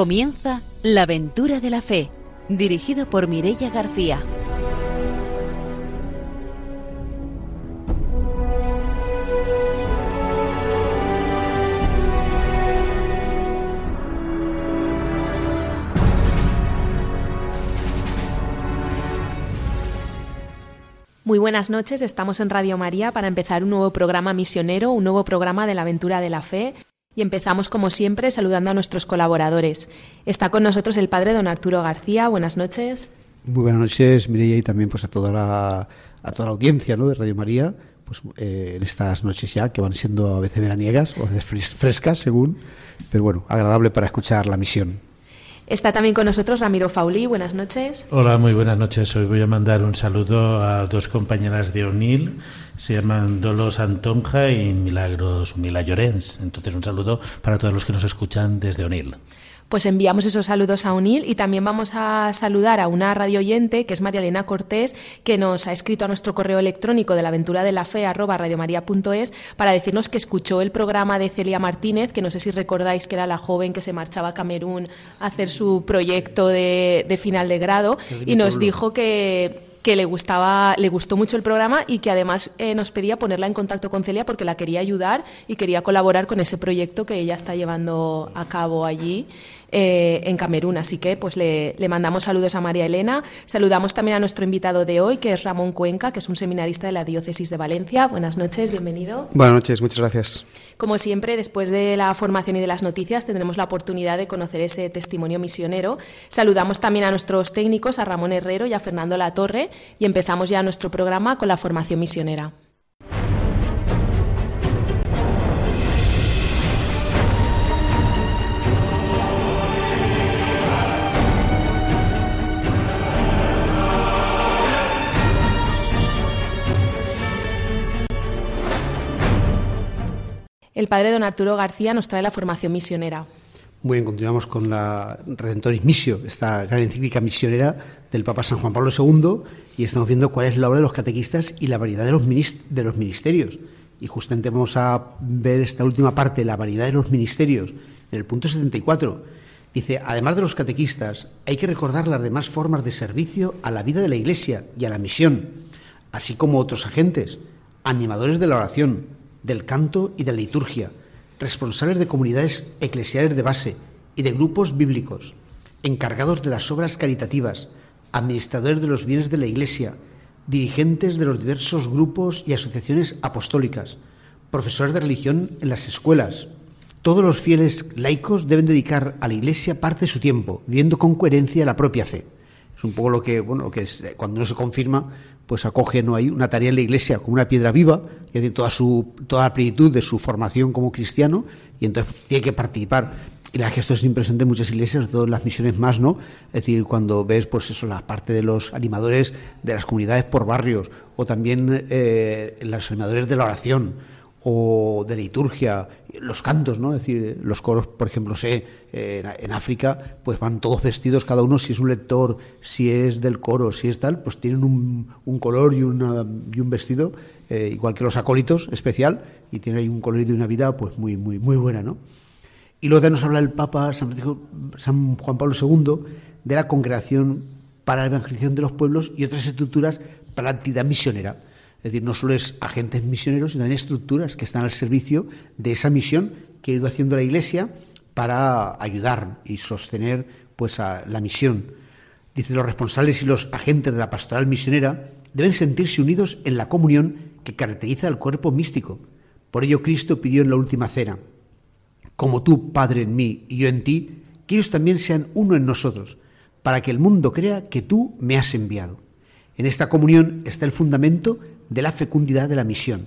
Comienza La aventura de la fe, dirigido por Mirella García. Muy buenas noches, estamos en Radio María para empezar un nuevo programa misionero, un nuevo programa de la aventura de la fe. Y empezamos, como siempre, saludando a nuestros colaboradores. Está con nosotros el padre don Arturo García. Buenas noches. Muy buenas noches, Mireia, y también pues, a, toda la, a toda la audiencia ¿no? de Radio María, pues, eh, en estas noches ya que van siendo a veces veraniegas o a veces frescas, según, pero bueno, agradable para escuchar la misión. Está también con nosotros Ramiro Fauli. Buenas noches. Hola, muy buenas noches. Hoy voy a mandar un saludo a dos compañeras de ONIL. Se llaman Dolos Antonja y Milagros Mila Llorens. Entonces, un saludo para todos los que nos escuchan desde ONIL pues enviamos esos saludos a UNIL y también vamos a saludar a una radio oyente que es María Elena Cortés, que nos ha escrito a nuestro correo electrónico de la aventura de la fe arroba radiomaria.es para decirnos que escuchó el programa de Celia Martínez, que no sé si recordáis que era la joven que se marchaba a Camerún a hacer su proyecto de, de final de grado y nos dijo que que le gustaba, le gustó mucho el programa y que además eh, nos pedía ponerla en contacto con Celia porque la quería ayudar y quería colaborar con ese proyecto que ella está llevando a cabo allí. Eh, en Camerún. Así que pues le, le, mandamos saludos a María Elena. Saludamos también a nuestro invitado de hoy, que es Ramón Cuenca, que es un seminarista de la Diócesis de Valencia. Buenas noches, bienvenido. Buenas noches, muchas gracias. Como siempre, después de la formación y de las noticias, tendremos la oportunidad de conocer ese testimonio misionero. Saludamos también a nuestros técnicos, a Ramón Herrero y a Fernando Latorre, y empezamos ya nuestro programa con la formación misionera. El padre don Arturo García nos trae la formación misionera. Muy bien, continuamos con la Redentoris Missio, esta gran encíclica misionera del Papa San Juan Pablo II, y estamos viendo cuál es la obra de los catequistas y la variedad de los, de los ministerios. Y justamente vamos a ver esta última parte, la variedad de los ministerios, en el punto 74. Dice, además de los catequistas, hay que recordar las demás formas de servicio a la vida de la Iglesia y a la misión, así como otros agentes, animadores de la oración, del canto y de la liturgia, responsables de comunidades eclesiales de base y de grupos bíblicos, encargados de las obras caritativas, administradores de los bienes de la Iglesia, dirigentes de los diversos grupos y asociaciones apostólicas, profesores de religión en las escuelas. Todos los fieles laicos deben dedicar a la Iglesia parte de su tiempo, viviendo con coherencia la propia fe. Es un poco lo que, bueno, lo que es, cuando uno se confirma, pues acoge no hay una tarea en la Iglesia como una piedra viva, y tiene toda su toda la plenitud de su formación como cristiano y entonces tiene que participar. Y la que esto es impresionante en muchas iglesias, sobre todo en las misiones más, ¿no? Es decir, cuando ves, pues eso, la parte de los animadores de las comunidades por barrios, o también eh, los animadores de la oración, o de liturgia, los cantos, ¿no? Es decir, los coros, por ejemplo, sé, en, África, pues van todos vestidos, cada uno, si es un lector, si es del coro, si es tal, pues tienen un, color y, una, y, un vestido, eh, igual que los acólitos, especial, y tienen ahí un color y una vida, pues muy, muy, muy buena, ¿no? Y luego nos habla el Papa San, San Juan Pablo II de la congregación para la evangelización de los pueblos y otras estructuras para la actividad misionera es decir, no solo es agentes misioneros, sino también estructuras que están al servicio de esa misión que ha ido haciendo la Iglesia para ayudar y sostener pues, a la misión. Dice, los responsables y los agentes de la pastoral misionera deben sentirse unidos en la comunión que caracteriza al cuerpo místico. Por ello Cristo pidió en la última cena, como tú, Padre, en mí y yo en ti, que ellos también sean uno en nosotros, para que el mundo crea que tú me has enviado. En esta comunión está el fundamento de la fecundidad de la misión.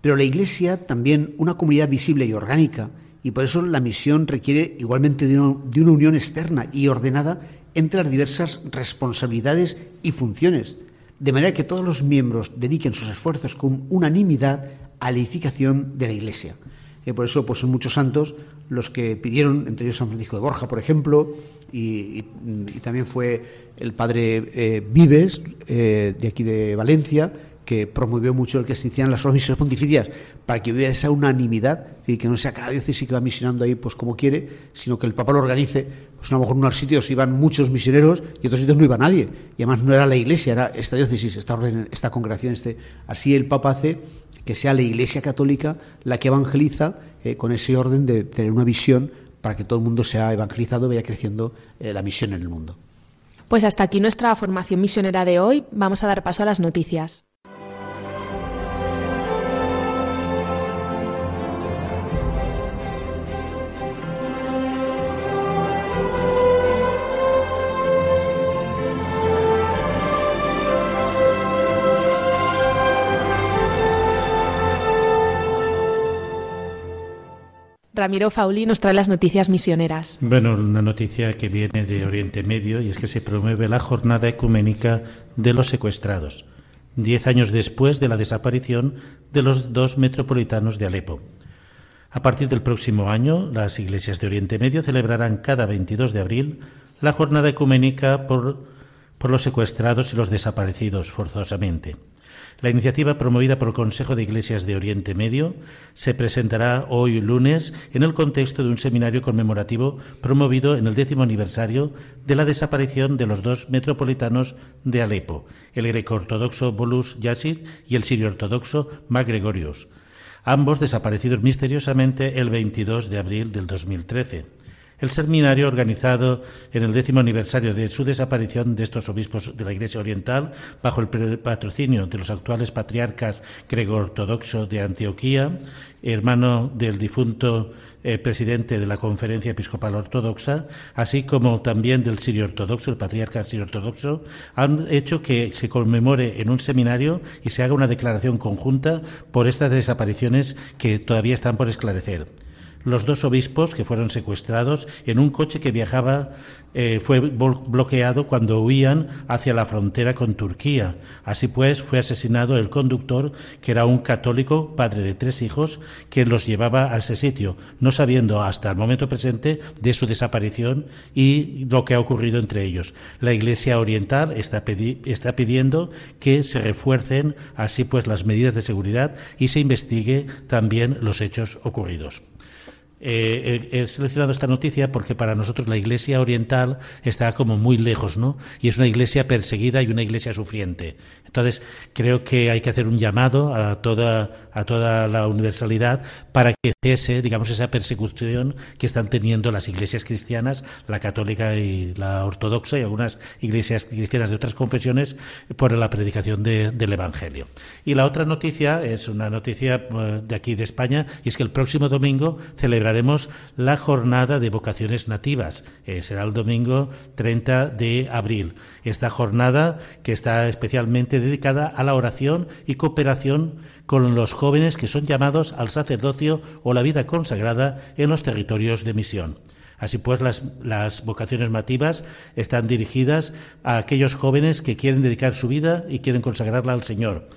Pero la Iglesia también una comunidad visible y orgánica, y por eso la misión requiere igualmente de una, unión externa y ordenada entre las diversas responsabilidades y funciones, de manera que todos los miembros dediquen sus esfuerzos con unanimidad a la edificación de la Iglesia. Y por eso pues, son muchos santos los que pidieron, entre ellos San Francisco de Borja, por ejemplo, y, también fue el padre eh, Vives, eh, de aquí de Valencia, que promovió mucho el que se hicieran las misiones pontificias para que hubiera esa unanimidad, es decir, que no sea cada diócesis que va misionando ahí pues como quiere, sino que el Papa lo organice. Pues a lo mejor en unos sitios iban muchos misioneros y otros sitios no iba nadie. Y además no era la iglesia, era esta diócesis, esta orden, esta congregación. Este. Así el Papa hace que sea la Iglesia Católica la que evangeliza eh, con ese orden de tener una visión para que todo el mundo sea evangelizado y vaya creciendo eh, la misión en el mundo. Pues hasta aquí nuestra formación misionera de hoy. Vamos a dar paso a las noticias. Ramiro Fauli nos trae las noticias misioneras. Bueno, una noticia que viene de Oriente Medio y es que se promueve la jornada ecuménica de los secuestrados, diez años después de la desaparición de los dos metropolitanos de Alepo. A partir del próximo año, las iglesias de Oriente Medio celebrarán cada 22 de abril la jornada ecuménica por, por los secuestrados y los desaparecidos forzosamente. La iniciativa promovida por el Consejo de Iglesias de Oriente Medio se presentará hoy lunes en el contexto de un seminario conmemorativo promovido en el décimo aniversario de la desaparición de los dos metropolitanos de Alepo, el greco-ortodoxo Bolus Yassid y el sirio-ortodoxo Gregorius, ambos desaparecidos misteriosamente el 22 de abril del 2013. El seminario, organizado en el décimo aniversario de su desaparición de estos obispos de la Iglesia Oriental, bajo el patrocinio de los actuales patriarcas grego-ortodoxo de Antioquía, hermano del difunto eh, presidente de la Conferencia Episcopal Ortodoxa, así como también del sirio ortodoxo, el patriarca sirio ortodoxo, han hecho que se conmemore en un seminario y se haga una declaración conjunta por estas desapariciones que todavía están por esclarecer los dos obispos que fueron secuestrados en un coche que viajaba eh, fue bloqueado cuando huían hacia la frontera con Turquía. Así pues, fue asesinado el conductor, que era un católico, padre de tres hijos, que los llevaba a ese sitio, no sabiendo hasta el momento presente de su desaparición y lo que ha ocurrido entre ellos. La Iglesia Oriental está, está pidiendo que se refuercen así pues las medidas de seguridad y se investigue también los hechos ocurridos. Eh, he, seleccionado esta noticia porque para nosotros la Iglesia Oriental está como muy lejos, ¿no? Y es una Iglesia perseguida y una Iglesia sufriente. Entonces, creo que hay que hacer un llamado a toda, a toda la universalidad para que cese, digamos, esa persecución que están teniendo las iglesias cristianas, la católica y la ortodoxa y algunas iglesias cristianas de otras confesiones por la predicación del Evangelio. Y la otra noticia es una noticia eh, de aquí de España y es que el próximo domingo celebraremos la jornada de vocaciones nativas. Eh, será el domingo 30 de abril. Esta jornada que está especialmente dedicada a la oración y cooperación con los jóvenes que son llamados al sacerdocio o la vida consagrada en los territorios de misión. Así pues, las, vocaciones nativas están dirigidas a aquellos jóvenes que quieren dedicar su vida y quieren consagrarla al Señor.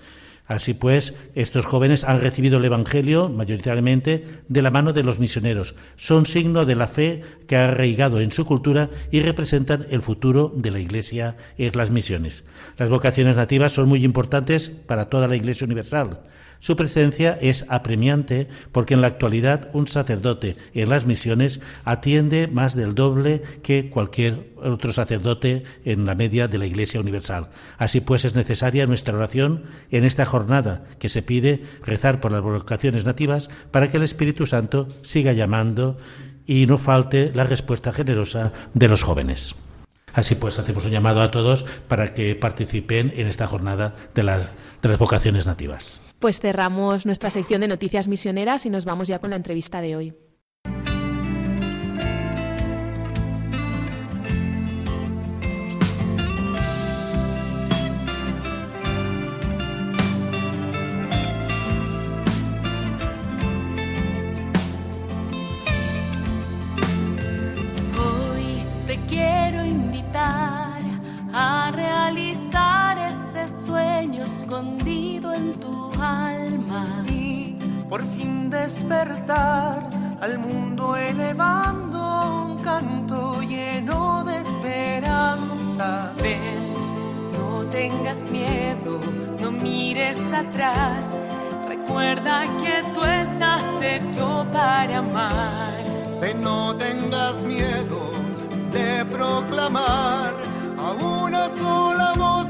Así pues, estos jóvenes han recibido el Evangelio mayoritariamente de la mano de los misioneros. Son signo de la fe que ha arraigado en su cultura y representan el futuro de la Iglesia en las misiones. Las vocaciones nativas son muy importantes para toda la Iglesia universal. Su presencia es apremiante porque en la actualidad un sacerdote en las misiones atiende más del doble que cualquier otro sacerdote en la media de la Iglesia Universal. Así pues es necesaria nuestra oración en esta jornada que se pide rezar por las vocaciones nativas para que el Espíritu Santo siga llamando y no falte la respuesta generosa de los jóvenes. Así pues, hacemos un llamado a todos para que participen en esta jornada de las, vocaciones nativas. Pues cerramos nuestra sección de noticias misioneras y nos vamos ya con la entrevista de hoy. Escondido en tu alma y por fin despertar al mundo elevando un canto lleno de esperanza. Ven, no tengas miedo no mires atrás. Recuerda que tú estás hecho para amar. no tengas miedo de proclamar a una sola voz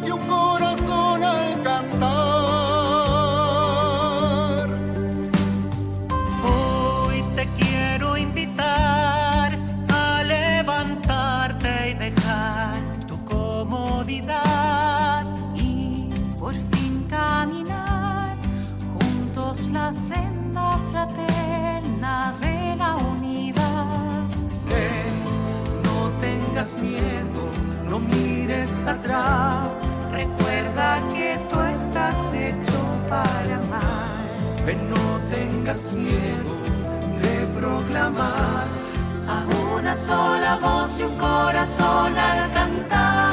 atrás. Recuerda que tú estás hecho para amar. Ven, no tengas miedo de proclamar a una sola voz y un corazón al cantar.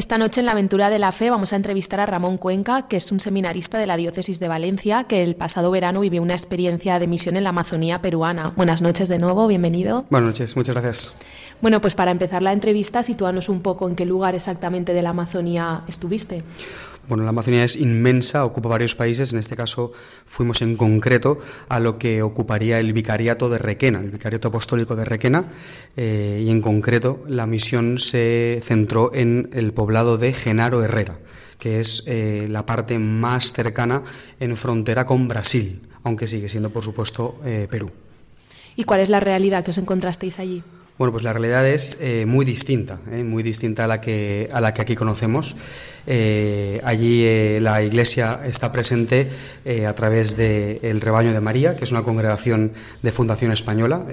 Esta noche en la aventura de la fe vamos a entrevistar a Ramón Cuenca, que es un seminarista de la diócesis de Valencia, que el pasado verano vivió una experiencia de misión en la Amazonía peruana. Buenas noches de nuevo, bienvenido. Buenas noches, muchas gracias. Bueno, pues para empezar la entrevista, sitúanos un poco en qué lugar exactamente de la Amazonía estuviste. Bueno, la Amazonía es inmensa, ocupa varios países. En este caso fuimos en concreto a lo que ocuparía el vicariato de Requena, el vicariato apostólico de Requena, eh, y en concreto la misión se centró en el poblado de Genaro Herrera, que es eh, la parte más cercana en frontera con Brasil, aunque sigue siendo, por supuesto, eh, Perú. ¿Y cuál es la realidad que os encontrasteis allí? Bueno, pues la realidad es muy distinta, muy distinta a la que, a la que aquí conocemos. Eh, allí eh, la Iglesia está presente eh, a través del Rebaño de María, que es una congregación de Fundación Española,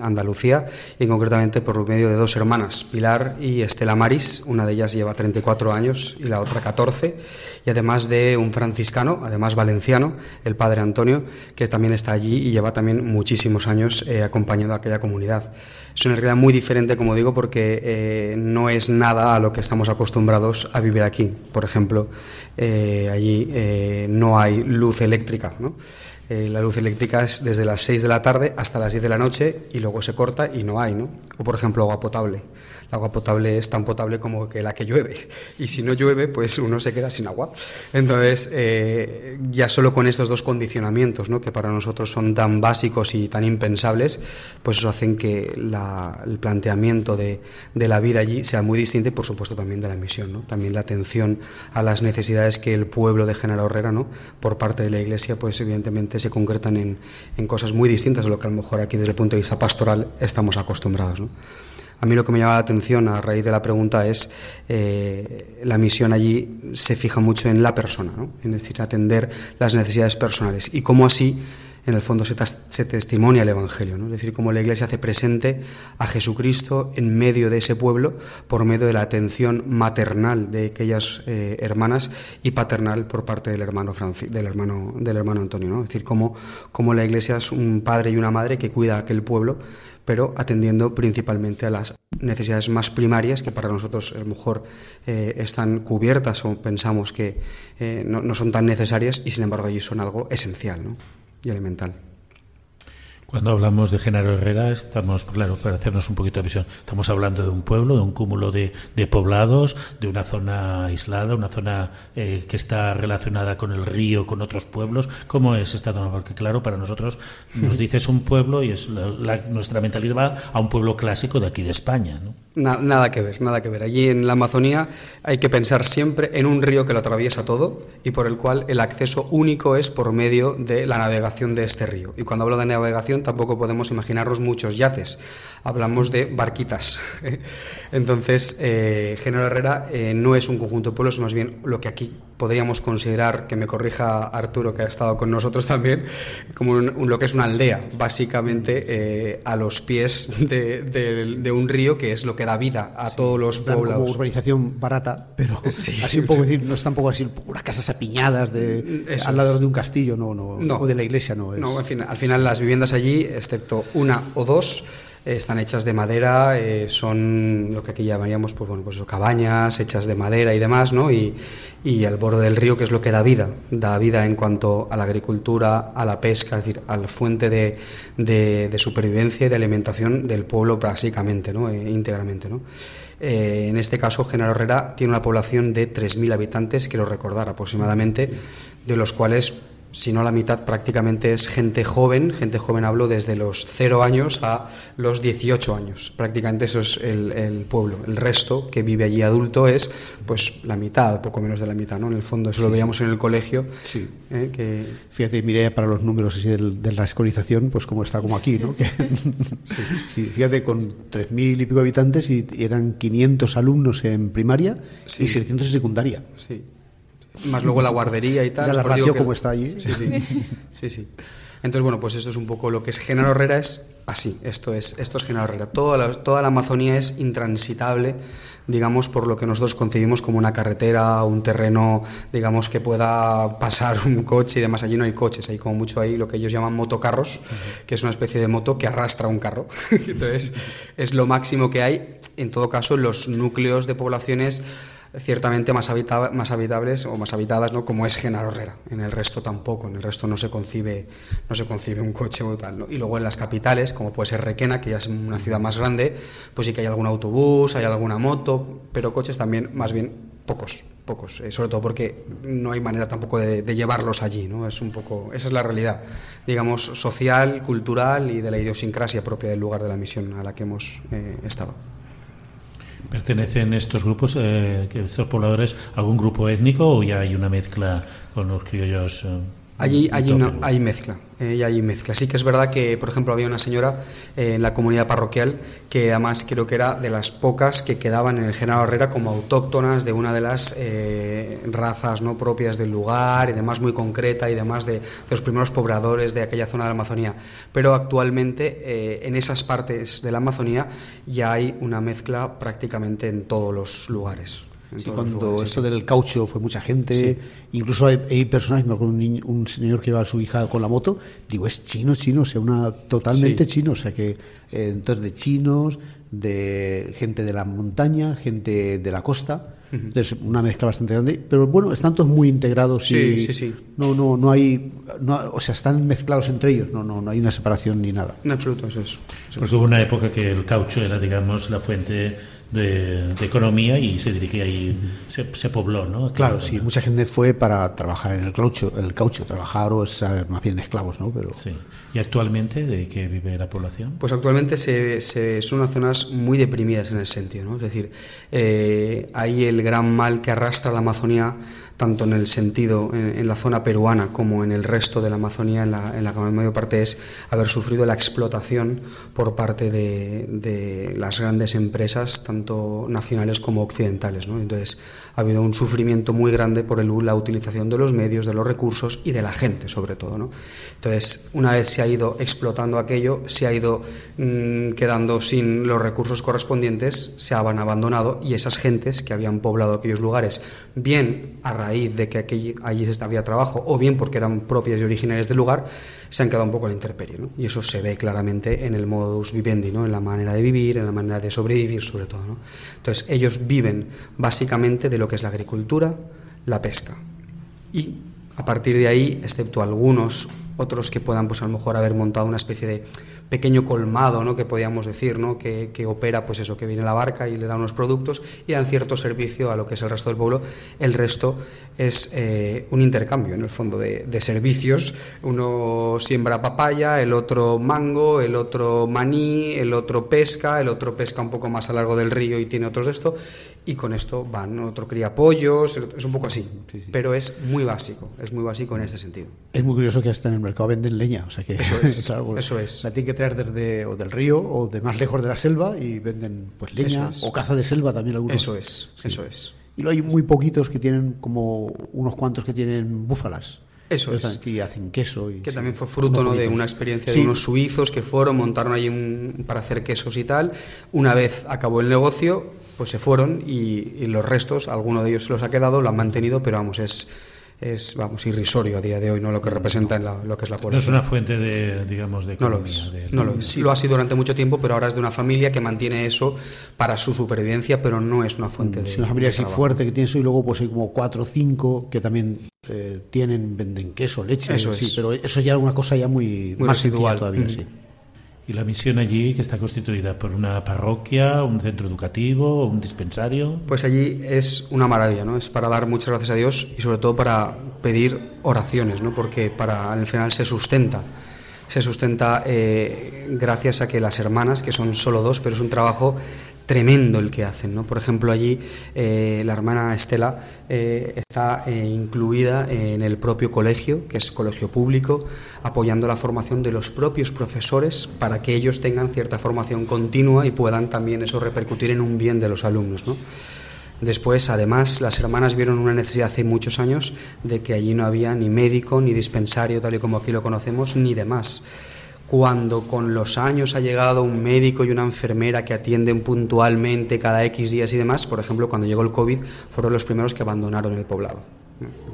Andalucía, y concretamente por medio de dos hermanas, Pilar y Estela Maris. Una de ellas lleva 34 años y la otra 14, y además de un franciscano, además valenciano, el padre Antonio, que también está allí y lleva también muchísimos años acompañando a aquella comunidad. Es una realidad muy diferente, como digo, porque eh, no es nada a lo que estamos acostumbrados a vivir aquí. Por ejemplo, eh, allí eh, no hay luz eléctrica. la luz eléctrica es desde las 6 de la tarde hasta las 10 de la noche y luego se corta y no hay. ¿no? O, por ejemplo, agua potable agua potable es tan potable como que la que llueve. Y si no llueve, pues uno se queda sin agua. Entonces, eh, ya solo con estos dos condicionamientos, ¿no? que para nosotros son tan básicos y tan impensables, pues eso hacen que el planteamiento de, de, la vida allí sea muy distinto y, por supuesto, también de la misión. ¿no? También la atención a las necesidades que el pueblo de General Herrera, ¿no? por parte de la Iglesia, pues evidentemente se concretan en, en cosas muy distintas a lo que a lo mejor aquí desde el punto de vista pastoral estamos acostumbrados. ¿no? A mí lo que me llama la atención a raíz de la pregunta es eh, la misión allí se fija mucho en la persona, ¿no? es decir, atender las necesidades personales y cómo así en el fondo se, testimonia el Evangelio, ¿no? es decir, cómo la Iglesia hace presente a Jesucristo en medio de ese pueblo por medio de la atención maternal de aquellas eh, hermanas y paternal por parte del hermano, del hermano, del hermano Antonio. ¿no? Es decir, cómo, cómo la Iglesia es un padre y una madre que cuida a aquel pueblo pero atendiendo principalmente a las necesidades más primarias que para nosotros a lo mejor eh, están cubiertas o pensamos que eh, no, no, son tan necesarias y sin embargo allí son algo esencial ¿no? y elemental. Cuando hablamos de Genaro Herrera, estamos, claro, para hacernos un poquito de visión, estamos hablando de un pueblo, de un cúmulo de, poblados, de una zona aislada, una zona eh, que está relacionada con el río, con otros pueblos. ¿Cómo es esta zona? Porque, claro, para nosotros nos dices un pueblo y es nuestra mentalidad va a un pueblo clásico de aquí de España, ¿no? Nada que ver, nada que ver. Allí en la Amazonía hay que pensar siempre en un río que lo atraviesa todo y por el cual el acceso único es por medio de la navegación de este río. Y cuando hablo de navegación tampoco podemos imaginarnos muchos yates, hablamos de barquitas. Entonces, eh, General Herrera eh, no es un conjunto de pueblos, más bien lo que aquí podríamos considerar, que me corrija Arturo, que ha estado con nosotros también, como un- lo que es una aldea, básicamente eh, a los pies de, de- de un río, que es lo que da vida a todos los plan, como urbanización barata, pero Sí. así un poco decir, no es tampoco así unas casas apiñadas de Eso al lado es. de un castillo, no, no, No. o de la iglesia, no es. No, al final, al final las viviendas allí, excepto una o dos, eh, están hechas de madera, eh, son lo que aquí llamaríamos, pues bueno, pues cabañas hechas de madera y demás, ¿no? Y, y al borde del río, que es lo que da vida, da vida en cuanto a la agricultura, a la pesca, es decir, a la fuente de, de- supervivencia y de alimentación del pueblo básicamente, ¿no? Eh, íntegramente, ¿no? Eh, en este caso, Genaro Herrera tiene una población de 3.000 habitantes, quiero recordar aproximadamente, de los cuales si no la mitad prácticamente es gente joven, gente joven hablo desde los 0 años a los 18 años, prácticamente eso es el, el pueblo, el resto que vive allí adulto es pues la mitad, poco menos de la mitad, ¿no? En el fondo eso lo veíamos en el colegio, Sí. ¿eh? que Fíjate, miré para los números así del- de la escolarización, pues como está como aquí, ¿no? Que- sí, fíjate, con 3.000 y pico habitantes y eran 500 alumnos en primaria y 600 en secundaria. Sí. Más luego la guardería y tal. Mira la ratio que- como está allí. Sí, sí. sí, sí. Entonces, bueno, pues esto es un poco lo que es Genaro Herrera, es así. Esto es, esto es Genaro Herrera. Toda la, toda la Amazonía es intransitable, digamos, por lo que nosotros concebimos como una carretera, un terreno, digamos, que pueda pasar un coche y demás. Allí no hay coches, hay como mucho ahí lo que ellos llaman motocarros, que es una especie de moto que arrastra un carro. Entonces, es lo máximo que hay. En todo caso, los núcleos de poblaciones ciertamente más, habita- más habitables o más habitadas, ¿no? como es Genaro Herrera. En el resto tampoco, en el resto no se concibe, no se concibe un coche o tal. ¿no? Y luego en las capitales, como puede ser Requena, que ya es una ciudad más grande, pues sí que hay algún autobús, hay alguna moto, pero coches también, más bien pocos, pocos. eh, sobre todo porque no hay manera tampoco de, de llevarlos allí, ¿no? Es un poco, esa es la realidad, digamos, social, cultural y de la idiosincrasia propia del lugar de la misión a la que hemos eh, estado. ¿Pertenecen estos grupos, eh, estos pobladores, a algún grupo étnico o ya hay una mezcla con los criollos? eh, Allí, no, hay mezcla, eh, y hay mezcla. Sí que es verdad que, por ejemplo, había una señora eh, en la comunidad parroquial que además creo que era de las pocas que quedaban en el Genaro Herrera como autóctonas de una de las eh, razas no propias del lugar y demás muy concreta y demás de, de los primeros pobladores de aquella zona de la Amazonía. Pero actualmente en esas partes de la Amazonía ya hay una mezcla prácticamente en todos los lugares. Sí, cuando lugares, esto sí. del caucho fue mucha gente, Sí. incluso hay, hay personas, me acuerdo un, niño- un señor que lleva a su hija con la moto, digo, es chino, chino, o sea, una totalmente Sí. chino, o sea que eh, entonces de chinos, de gente de la montaña, gente de la costa, entonces una mezcla bastante grande, pero bueno, están todos muy integrados Sí, y sí, sí. no, no, no hay, no, o sea, están mezclados entre ellos, no, no, no hay una separación ni nada. En absoluto, eso es. Porque hubo una época que el caucho era, digamos, la fuente de, de economía y se dirigía ahí, se, se pobló, ¿no? Claro, sí, mucha gente fue para trabajar en el caucho, el caucho, trabajar o ser más bien esclavos, ¿no? Pero Sí. ¿Y actualmente de qué vive la población? Pues actualmente se, se- son unas zonas muy deprimidas en ese sentido, ¿no? Es decir, eh, hay el gran mal que arrastra la Amazonía, tanto en el sentido, en, en la zona peruana como en el resto de la Amazonía, en la, en la mayor parte es haber sufrido la explotación por parte de, de las grandes empresas, tanto nacionales como occidentales, ¿no? Entonces, ha habido un sufrimiento muy grande por el- la utilización de los medios, de los recursos y de la gente, sobre todo, ¿no? Entonces, una vez se ha ido explotando aquello, se ha ido mm, quedando sin los recursos correspondientes, se han abandonado y esas gentes que habían poblado aquellos lugares, bien a raíz de que aquelli- allí había trabajo o bien porque eran propias y originarias del lugar, se han quedado un poco en la intemperie, ¿no? Y eso se ve claramente en el modus vivendi, ¿no? En la manera de vivir, en la manera de sobrevivir, sobre todo, ¿no? Entonces, ellos viven básicamente de lo que es la agricultura, la pesca. Y a partir de ahí, excepto algunos otros que puedan, pues a lo mejor haber montado una especie de pequeño colmado, ¿no? Que podríamos decir, ¿no? Que, que opera, pues eso, que viene la barca y le da unos productos y dan cierto servicio a lo que es el resto del pueblo. El resto es eh, un intercambio, en el fondo, de, de servicios. Uno siembra papaya, el otro mango, el otro maní, el otro pesca, el otro pesca un poco más a largo del río y tiene otros de esto. Y con esto van, otro cría pollos, es un poco así. Sí, sí. Pero es muy básico, es muy básico en este sentido. Es muy curioso que hasta en el mercado venden leña, o sea que Eso es, claro, pues, eso es. la tienen que traer desde o del río o de más lejos de la selva y venden pues leña Eso es. o caza de selva también algunos. Eso es, Sí. eso es. Y luego hay muy poquitos que tienen como unos cuantos que tienen búfalas. Eso es. Que hacen queso. Y, que sí, también fue fruto ¿no? de una experiencia Sí. de unos suizos que fueron, montaron ahí un, para hacer quesos y tal. Una vez acabó el negocio, pues se fueron y, y los restos, alguno de ellos se los ha quedado, lo han mantenido, pero vamos, es, es vamos, irrisorio a día de hoy, ¿no? Lo que representa en la- lo que es la No es una fuente de, digamos, de No lo economía. es, de- no lo es. Lo ha sido durante mucho tiempo, pero ahora es de una familia que mantiene eso para su supervivencia, pero no es una fuente de. Sí, una familia de así trabajo. fuerte que tiene eso y luego pues hay como cuatro o cinco que también eh, tienen, venden queso, leche, Eso sí, es. pero eso ya es una cosa ya muy, Muy más residual. todavía, Mm. sí. Y la misión allí, que está constituida por una parroquia, un centro educativo, un dispensario. Pues allí es una maravilla, ¿no? Es para dar muchas gracias a Dios y sobre todo para pedir oraciones, ¿no? Porque para al final se sustenta. Se sustenta eh, gracias a que las hermanas, que son solo dos, pero es un trabajo tremendo el que hacen, ¿no? Por ejemplo, allí eh, la hermana Estela eh, está eh, incluida en el propio colegio, que es colegio público, apoyando la formación de los propios profesores para que ellos tengan cierta formación continua y puedan también eso repercutir en un bien de los alumnos, ¿no? Después, además, las hermanas vieron una necesidad hace muchos años de que allí no había ni médico, ni dispensario, tal y como aquí lo conocemos, ni demás. Cuando con los años ha llegado un médico y una enfermera que atienden puntualmente cada X días y demás, por ejemplo, cuando llegó el COVID, fueron los primeros que abandonaron el poblado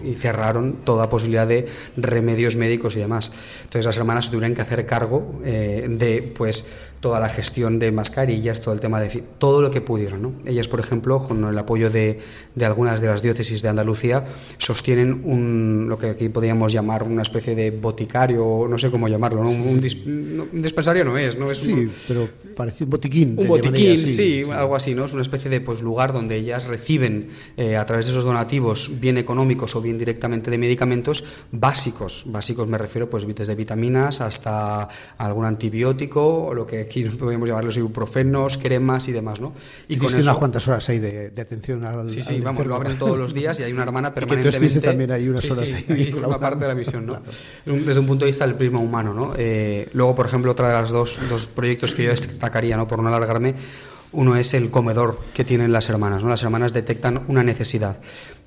y cerraron toda posibilidad de remedios médicos y demás. Entonces las hermanas tuvieron que hacer cargo eh, de pues toda la gestión de mascarillas, todo el tema de todo lo que pudieron. ¿no? Ellas, por ejemplo, con el apoyo de, de, algunas de las diócesis de Andalucía, sostienen un, lo que aquí podríamos llamar una especie de boticario, no sé cómo llamarlo, ¿no? un, dis, un, dispensario no es, no es sí, un, pero parece un botiquín. Un botiquín, ellas, sí, sí, sí, algo así, ¿no? Es una especie de pues lugar donde ellas reciben eh, a través de esos donativos, bien económicos o bien directamente de medicamentos básicos. Básicos me refiero pues desde vitaminas hasta algún antibiótico o lo que aquí podemos llamarlos ibuprofenos, cremas y demás, ¿no? Y con eso, unas cuantas horas ahí de, de atención al Sí, sí, al vamos, lo abren todos los días y hay una hermana Y que tú permanentemente... también ahí unas sí, horas sí, ahí forma colaborando. parte de la misión, ¿no? Claro. Desde un punto de vista del prisma humano, ¿no? Eh, luego, por ejemplo, otra de las dos, dos proyectos que yo destacaría, ¿no? Por no alargarme, uno es el comedor que tienen las hermanas. ¿no? Las hermanas detectan una necesidad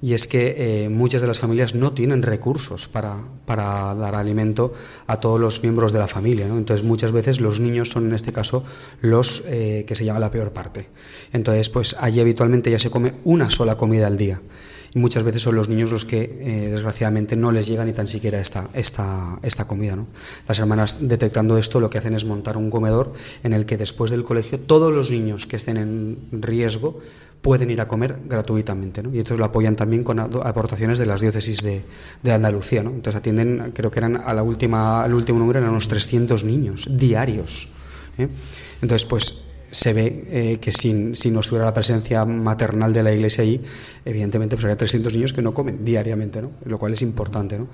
y es que eh, muchas de las familias no tienen recursos para, para, dar alimento a todos los miembros de la familia. ¿no? Entonces muchas veces los niños son en este caso los eh, que se llama la peor parte. Entonces pues allí habitualmente ya se come una sola comida al día y muchas veces son los niños los que eh, desgraciadamente no les llega ni tan siquiera esta, esta, esta comida. ¿no? Las hermanas detectando esto lo que hacen es montar un comedor en el que después del colegio todos los niños que estén en riesgo pueden ir a comer gratuitamente. ¿no? Y entonces lo apoyan también con aportaciones de las diócesis de, de Andalucía. ¿no? Entonces atienden, creo que eran a la última, al último número eran unos 300 niños diarios. ¿eh? Entonces, pues se ve eh, que sin, si no estuviera la presencia maternal de la iglesia ahí, evidentemente pues habría 300 niños que no comen diariamente, ¿no? lo cual es importante. ¿no?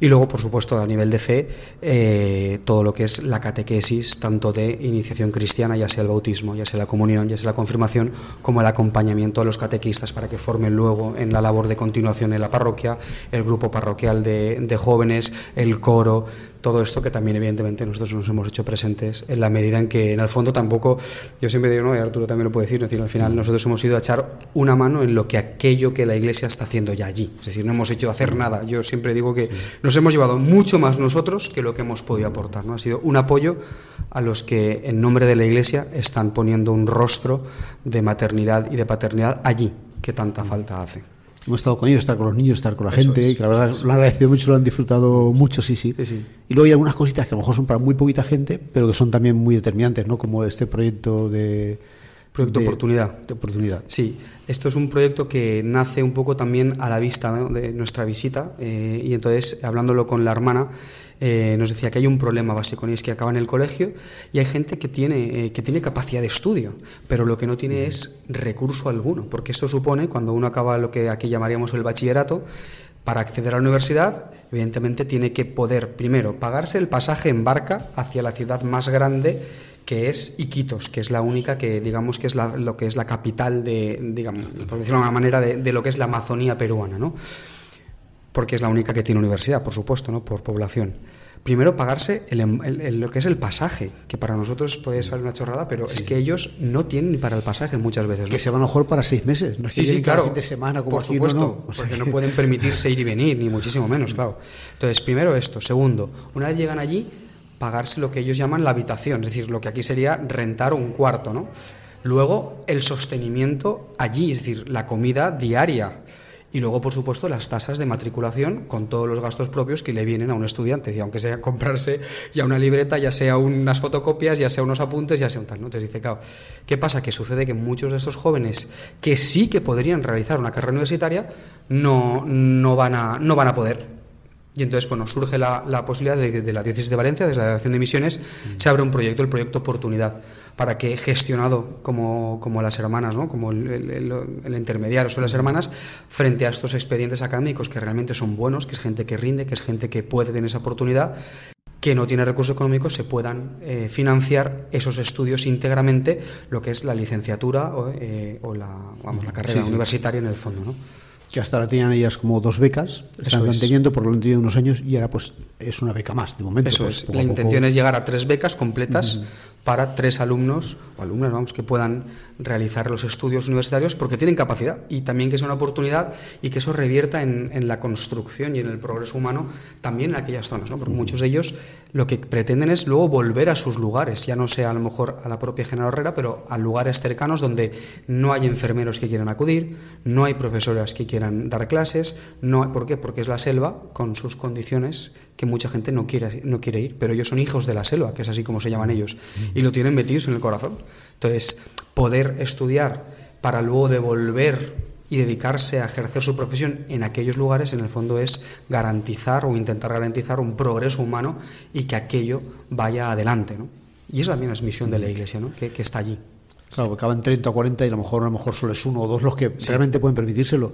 Y luego, por supuesto, a nivel de fe, eh, todo lo que es la catequesis, tanto de iniciación cristiana, ya sea el bautismo, ya sea la comunión, ya sea la confirmación, como el acompañamiento a los catequistas para que formen luego en la labor de continuación en la parroquia, el grupo parroquial de, de jóvenes, el coro, todo esto que también evidentemente nosotros nos hemos hecho presentes en la medida en que en el fondo tampoco, yo siempre digo, no, y Arturo también lo puede decir, es decir, al final nosotros hemos ido a echar una mano en lo que aquello que la iglesia está haciendo ya allí, es decir, no hemos hecho hacer nada, yo siempre digo que nos hemos llevado mucho más nosotros que lo que hemos podido aportar, ¿no? ha sido un apoyo a los que en nombre de la iglesia están poniendo un rostro de maternidad y de paternidad allí, que tanta falta hace. Hemos estado con ellos, estar con los niños, estar con la Eso gente, es, y que la verdad lo han agradecido mucho, lo han disfrutado mucho, sí, sí, Sí, sí. Y luego hay algunas cositas que a lo mejor son para muy poquita gente, pero que son también muy determinantes, ¿no? Como este proyecto de... Proyecto de- Oportunidad. De oportunidad. Sí, esto es un proyecto que nace un poco también a la vista ¿no? de nuestra visita eh, y entonces hablándolo con la hermana eh, nos decía que hay un problema básico y es que acaba en el colegio y hay gente que tiene, eh, que tiene capacidad de estudio, pero lo que no tiene es recurso alguno, porque eso supone cuando uno acaba lo que aquí llamaríamos el bachillerato, para acceder a la universidad, evidentemente tiene que poder, primero, pagarse el pasaje en barca hacia la ciudad más grande que es Iquitos, que es la única que digamos que es la, lo que es la capital de, digamos, por decirlo de alguna manera, de lo que es la Amazonía peruana, ¿no? Porque es la única que tiene universidad, por supuesto, ¿no? Por población. Primero pagarse el, lo que es el pasaje, que para nosotros puede ser una chorrada, pero es que ellos no tienen ni para el pasaje muchas veces. Que se van a jugar para seis meses, no sí, sí, claro, fin de semana como por supuesto, porque no pueden permitirse ir y venir, ni muchísimo menos, claro. Entonces, primero esto. Segundo, una vez llegan allí, pagarse lo que ellos llaman la habitación, es decir, lo que aquí sería rentar un cuarto, ¿no? Luego, el sostenimiento allí, es decir, la comida diaria. Y luego, por supuesto, las tasas de matriculación con todos los gastos propios que le vienen a un estudiante. Y aunque sea comprarse ya una libreta, ya sea unas fotocopias, ya sea unos apuntes, ya sea un tal. ¿no? Te dice, claro, ¿qué pasa? Que sucede que muchos de estos jóvenes que sí que podrían realizar una carrera universitaria no, no, van, a, no van a poder y entonces, bueno, surge la, posibilidad de, de la Diócesis de Valencia, desde la Delegación de Misiones, se abre un proyecto, el proyecto Oportunidad, para que, gestionado como, como las hermanas, ¿no? como el, el, intermediario son las hermanas, frente a estos expedientes académicos que realmente son buenos, que es gente que rinde, que es gente que puede tener esa oportunidad, que no tiene recursos económicos, se puedan eh, financiar esos estudios íntegramente, lo que es la licenciatura o, eh, la, vamos, la carrera universitaria en el fondo. ¿no? Que hasta ahora tenían ellas como dos becas, están manteniendo por lo de unos años y ahora pues es una beca más de momento. Eso pues, es. La intención es llegar a tres becas completas para tres alumnos o alumnas, vamos, que puedan realizar los estudios universitarios porque tienen capacidad y también que sea una oportunidad y que eso revierta en, la construcción y en el progreso humano también en aquellas zonas, ¿no? porque muchos de ellos lo que pretenden es luego volver a sus lugares, ya no sea a lo mejor a la propia General Herrera, pero a lugares cercanos donde no hay enfermeros que quieran acudir, no hay profesoras que quieran dar clases, no ¿por qué? Porque es la selva con sus condiciones que mucha gente no quiere, no quiere ir, pero ellos son hijos de la selva, que es así como se llaman ellos, y lo tienen metidos en el corazón. Entonces, poder estudiar para luego devolver y dedicarse a ejercer su profesión en aquellos lugares, en el fondo es garantizar o intentar garantizar un progreso humano y que aquello vaya adelante. ¿no? Y eso también es misión de la Iglesia, ¿no? que, está allí. Claro, acaban 30 o 40 y a lo mejor a lo mejor solo es uno o dos los que realmente pueden permitírselo.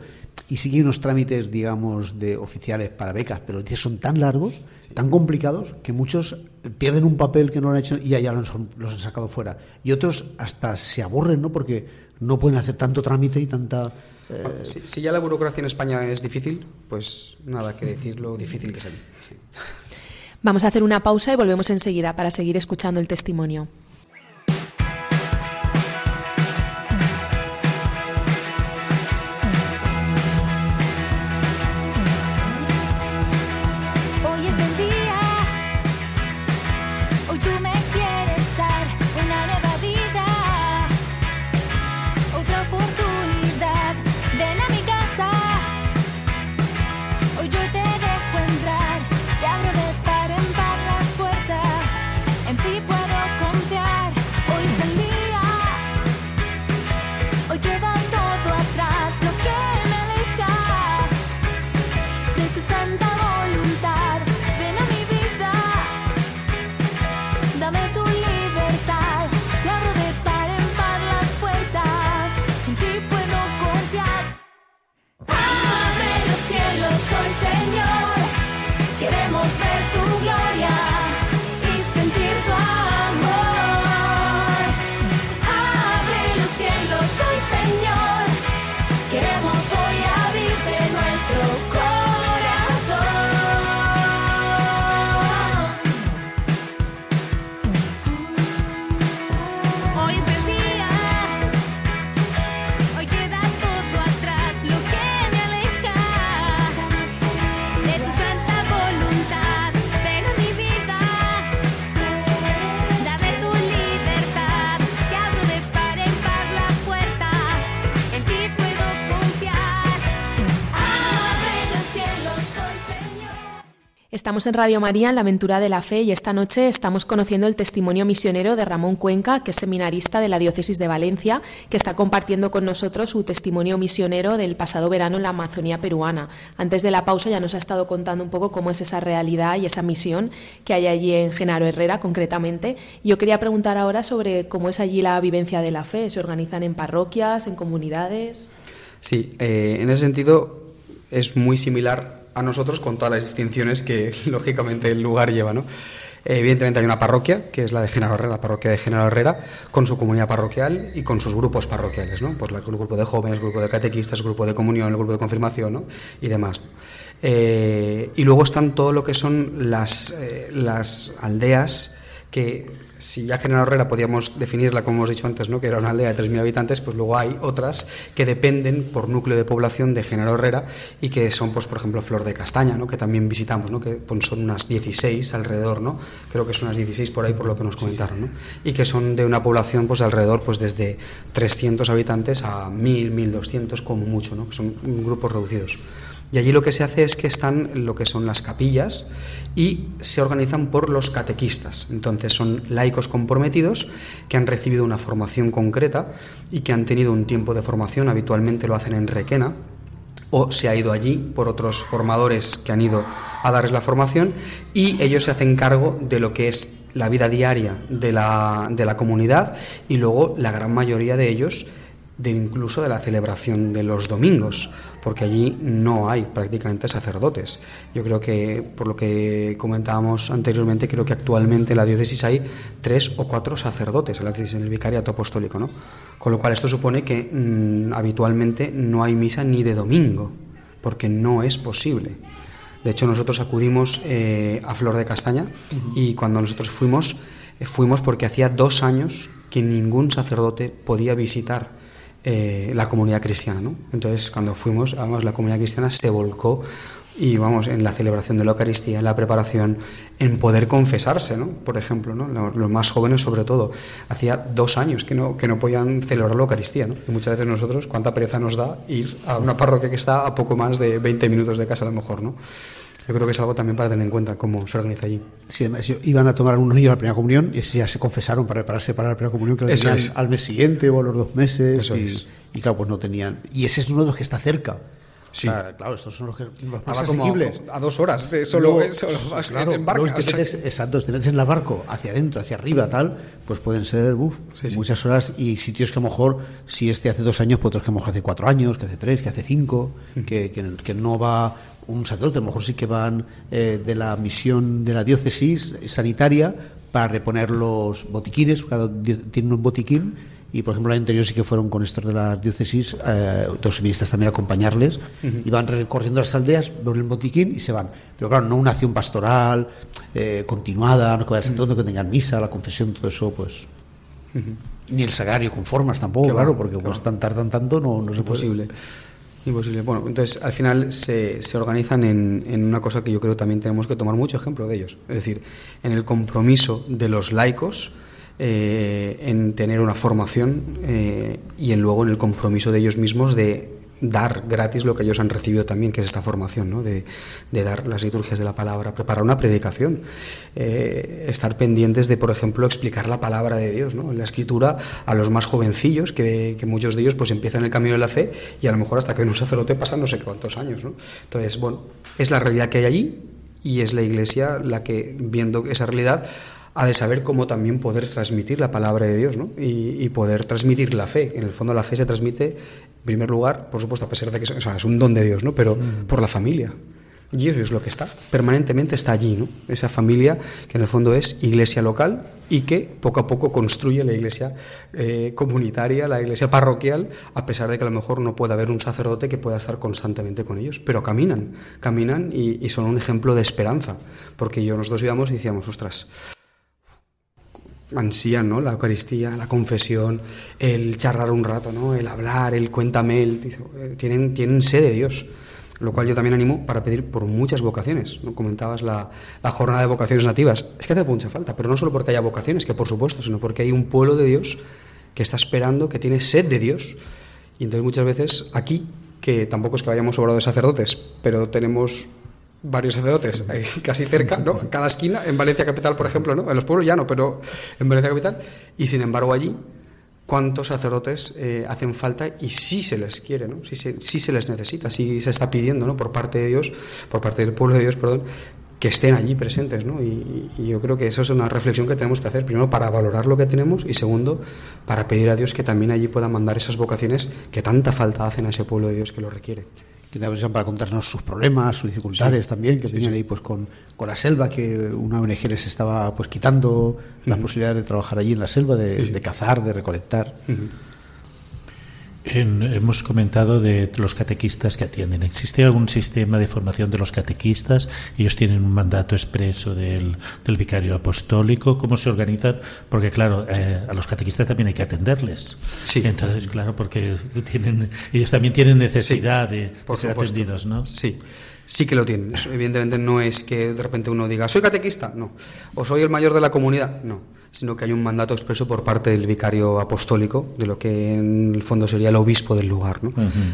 Y sí que hay unos trámites, digamos, de oficiales para becas, pero son tan largos tan complicados que muchos pierden un papel que no han hecho y ya, los, han sacado fuera. Y otros hasta se aburren, ¿no? Porque no pueden hacer tanto trámite y tanta... Eh, si, ya la burocracia en España es difícil, pues nada que decir lo difícil que es allí. Vamos a hacer una pausa y volvemos enseguida para seguir escuchando el testimonio. En Radio María en la aventura de la fe y esta noche estamos conociendo el testimonio misionero de Ramón Cuenca, que es seminarista de la diócesis de Valencia, que está compartiendo con nosotros su testimonio misionero del pasado verano en la Amazonía peruana. Antes de la pausa ya nos ha estado contando un poco cómo es esa realidad y esa misión que hay allí en Genaro Herrera concretamente. Yo quería preguntar ahora sobre cómo es allí la vivencia de la fe. ¿Se organizan en parroquias, en comunidades? Sí, eh, en ese sentido es muy similar a nosotros con todas las distinciones que lógicamente el lugar lleva. ¿no? Evidentemente hay una parroquia, que es la de Genaro Herrera, la parroquia de Genaro Herrera, con su comunidad parroquial y con sus grupos parroquiales, ¿no? Pues el grupo de jóvenes, el grupo de catequistas, el grupo de comunión, el grupo de confirmación, ¿no? Y demás. Eh, y luego están todo lo que son las, eh, las aldeas que si ya General Herrera podíamos definirla, como hemos dicho antes, ¿no? que era una aldea de 3.000 habitantes, pues luego hay otras que dependen por núcleo de población de General Herrera y que son, pues, por ejemplo, Flor de Castaña, ¿no? que también visitamos, ¿no? que pues, son unas 16 alrededor, ¿no? creo que son unas 16 por ahí por lo que nos comentaron, ¿no? y que son de una población pues, alrededor pues, desde 300 habitantes a 1.000, 1.200 como mucho, ¿no? son grupos reducidos. Y allí lo que se hace es que están lo que son las capillas y se organizan por los catequistas. Entonces son laicos comprometidos que han recibido una formación concreta y que han tenido un tiempo de formación, habitualmente lo hacen en Requena, o se ha ido allí por otros formadores que han ido a darles la formación y ellos se hacen cargo de lo que es la vida diaria de la, de la comunidad y luego la gran mayoría de ellos de incluso de la celebración de los domingos porque allí no hay prácticamente sacerdotes. Yo creo que, por lo que comentábamos anteriormente, creo que actualmente en la diócesis hay tres o cuatro sacerdotes en, el vicariato apostólico, ¿no? Con lo cual esto supone que mm, habitualmente no hay misa ni de domingo, porque no es posible. De hecho, nosotros acudimos eh, a Flor de Castaña y cuando nosotros fuimos, eh, fuimos porque hacía dos años que ningún sacerdote podía visitar eh, la comunidad cristiana. Entonces, cuando fuimos, además, la comunidad cristiana se volcó y vamos, en la celebración de la Eucaristía, en la preparación, en poder confesarse. Por ejemplo, ¿no? Los, más jóvenes sobre todo. Hacía dos años que no, que no podían celebrar la Eucaristía. Y muchas veces nosotros, cuánta pereza nos da ir a una parroquia que está a poco más de 20 minutos de casa a lo mejor, ¿no? Yo creo que es algo también para tener en cuenta cómo se organiza allí. Sí, además iban a tomar algunos niños la primera comunión y ya se confesaron para prepararse para la primera comunión que lo tenían al mes siguiente o a los dos meses. y, y, claro, pues no tenían. Y ese es uno de los que está cerca. Sí. claro, estos son los, que, los más asequibles. A, dos horas de solo, claro, en barco. exacto, te metes en el barco hacia adentro, hacia arriba, tal, pues pueden ser muchas horas y sitios que a lo mejor, si este hace dos años, pues otros que a lo mejor hace cuatro años, que hace tres, que hace cinco, que, que, que, no va un sacerdote, a lo mejor sí que van eh, de la misión de la diócesis sanitaria para reponer los botiquines, cada tiene un botiquín y por ejemplo el año anterior sí que fueron con estos de la diócesis eh, seminaristas también a acompañarles y van recorriendo las aldeas ven el botiquín y se van. Pero claro no una acción pastoral eh, continuada no que vayan uh que tengan misa la confesión todo eso pues ni el sagrario con formas tampoco claro porque pues tan tardan tanto no, no es posible Imposible. Bueno, entonces al final se, se organizan en, en, una cosa que yo creo también tenemos que tomar mucho ejemplo de ellos. Es decir, en el compromiso de los laicos eh, en tener una formación eh, y en luego en el compromiso de ellos mismos de dar gratis lo que ellos han recibido también, que es esta formación, ¿no? de, dar las liturgias de la palabra, preparar una predicación, eh, estar pendientes de, por ejemplo, explicar la palabra de Dios ¿no? en la escritura a los más jovencillos, que, muchos de ellos pues empiezan el camino de la fe y a lo mejor hasta que un sacerdote pasa no sé cuántos años. ¿no? Entonces, bueno, es la realidad que hay allí y es la Iglesia la que, viendo esa realidad, ha de saber cómo también poder transmitir la palabra de Dios ¿no? y, poder transmitir la fe. En el fondo la fe se transmite, en primer lugar, por supuesto, a pesar de que es un don de Dios, ¿no? pero mm. por la familia. Y eso es lo que está, permanentemente está allí, ¿no? Esa familia que en el fondo es iglesia local y que poco a poco construye la iglesia eh, comunitaria, la iglesia parroquial, a pesar de que a lo mejor no pueda haber un sacerdote que pueda estar constantemente con ellos, pero caminan, caminan y, y son un ejemplo de esperanza, porque yo nosotros íbamos y decíamos, ostras, ansían, ¿no? La Eucaristía, la confesión, el charlar un rato, ¿no? El hablar, el cuéntame, el, eh, tienen, tienen sed de Dios. Lo cual yo también animo para pedir por muchas vocaciones. ¿no? Comentabas la, la, jornada de vocaciones nativas. Es que hace mucha falta, pero no solo porque haya vocaciones, que por supuesto, sino porque hay un pueblo de Dios que está esperando, que tiene sed de Dios. Y entonces muchas veces aquí, que tampoco es que vayamos sobrado de sacerdotes, pero tenemos varios sacerdotes casi cerca, ¿no? Cada esquina, en Valencia Capital, por ejemplo, ¿no? En los pueblos ya no, pero en Valencia Capital. Y sin embargo allí, ¿cuántos sacerdotes eh, hacen falta y sí se les quiere, ¿no? Sí se, se les necesita, sí se está pidiendo, ¿no? Por parte de Dios, por parte del pueblo de Dios, perdón, que estén allí presentes, ¿no? Y, y, yo creo que eso es una reflexión que tenemos que hacer, primero para valorar lo que tenemos y segundo para pedir a Dios que también allí pueda mandar esas vocaciones que tanta falta hacen a ese pueblo de Dios que lo requiere. Que aprovechan para contarnos sus problemas, sus dificultades también, que tenían ahí pues con, con, la selva, que una ONG les estaba pues quitando la posibilidad de trabajar allí en la selva, de, cazar, de recolectar hemos comentado de los catequistas que atienden. ¿Existe algún sistema de formación de los catequistas? Ellos tienen un mandato expreso del, vicario apostólico. ¿Cómo se organizan? Porque, claro, eh, a los catequistas también hay que atenderles. Sí. Entonces, claro, porque tienen, ellos también tienen necesidad de, ser atendidos, ¿no? Sí. Sí que lo tienen. evidentemente no es que de repente uno diga, soy catequista, no. O soy el mayor de la comunidad, no sino que hay un mandato expreso por parte del vicario apostólico, de lo que en el fondo sería el obispo del lugar. ¿no?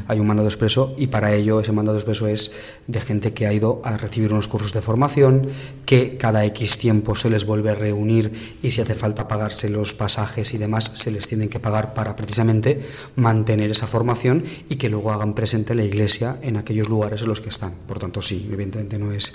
Hay un mandato expreso y para ello ese mandato expreso es de gente que ha ido a recibir unos cursos de formación, que cada X tiempo se les vuelve a reunir y si hace falta pagarse los pasajes y demás, se les tienen que pagar para precisamente mantener esa formación y que luego hagan presente la iglesia en aquellos lugares en los que están. Por tanto, sí, evidentemente no es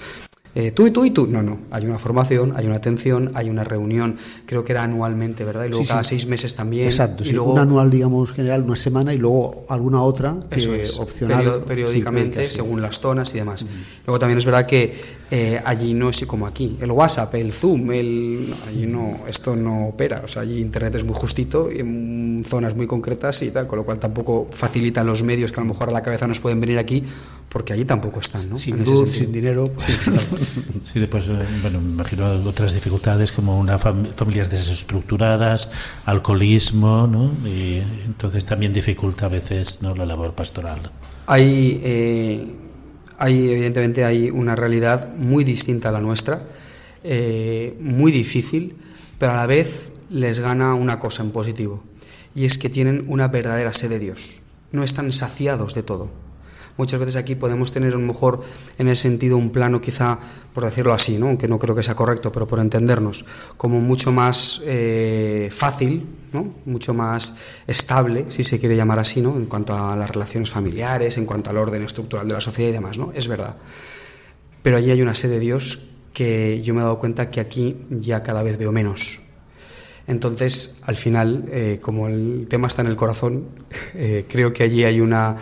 eh, tú y tú y tú. No, no. Hay una formación, hay una atención, hay una reunión, creo que era anualmente, ¿verdad? Y luego cada seis meses también. Exacto, y luego, un anual, digamos, general, una semana y luego alguna otra que eso es, opcional. periódicamente, según las zonas y demás. Luego también es verdad que eh, allí no es así como aquí. El WhatsApp, el Zoom, el, allí no, esto no opera. O sea, allí Internet es muy justito y en zonas muy concretas y tal, con lo cual tampoco facilita los medios que a lo mejor a la cabeza nos pueden venir aquí porque allí tampoco están, ¿no? Sin luz, sin dinero. Pues, sí, después, eh, bueno, me imagino otras dificultades como una familias desestructuradas, alcoholismo, ¿no? Y entonces también dificulta a veces ¿no? la labor pastoral. Hay, eh, hay, evidentemente, hay una realidad muy distinta a la nuestra, eh, muy difícil, pero a la vez les gana una cosa en positivo, y es que tienen una verdadera sed de Dios. No están saciados de todo muchas veces aquí podemos tener a lo mejor en ese sentido un plano quizá, por decirlo así, ¿no? aunque no creo que sea correcto, pero por entendernos, como mucho más eh, fácil, ¿no? mucho más estable, si se quiere llamar así, ¿no? en cuanto a las relaciones familiares, en cuanto al orden estructural de la sociedad y demás, ¿no? es verdad. Pero allí hay una sed de Dios que yo me he dado cuenta que aquí ya cada vez veo menos. Entonces, al final, eh, como el tema está en el corazón, eh, creo que allí hay una,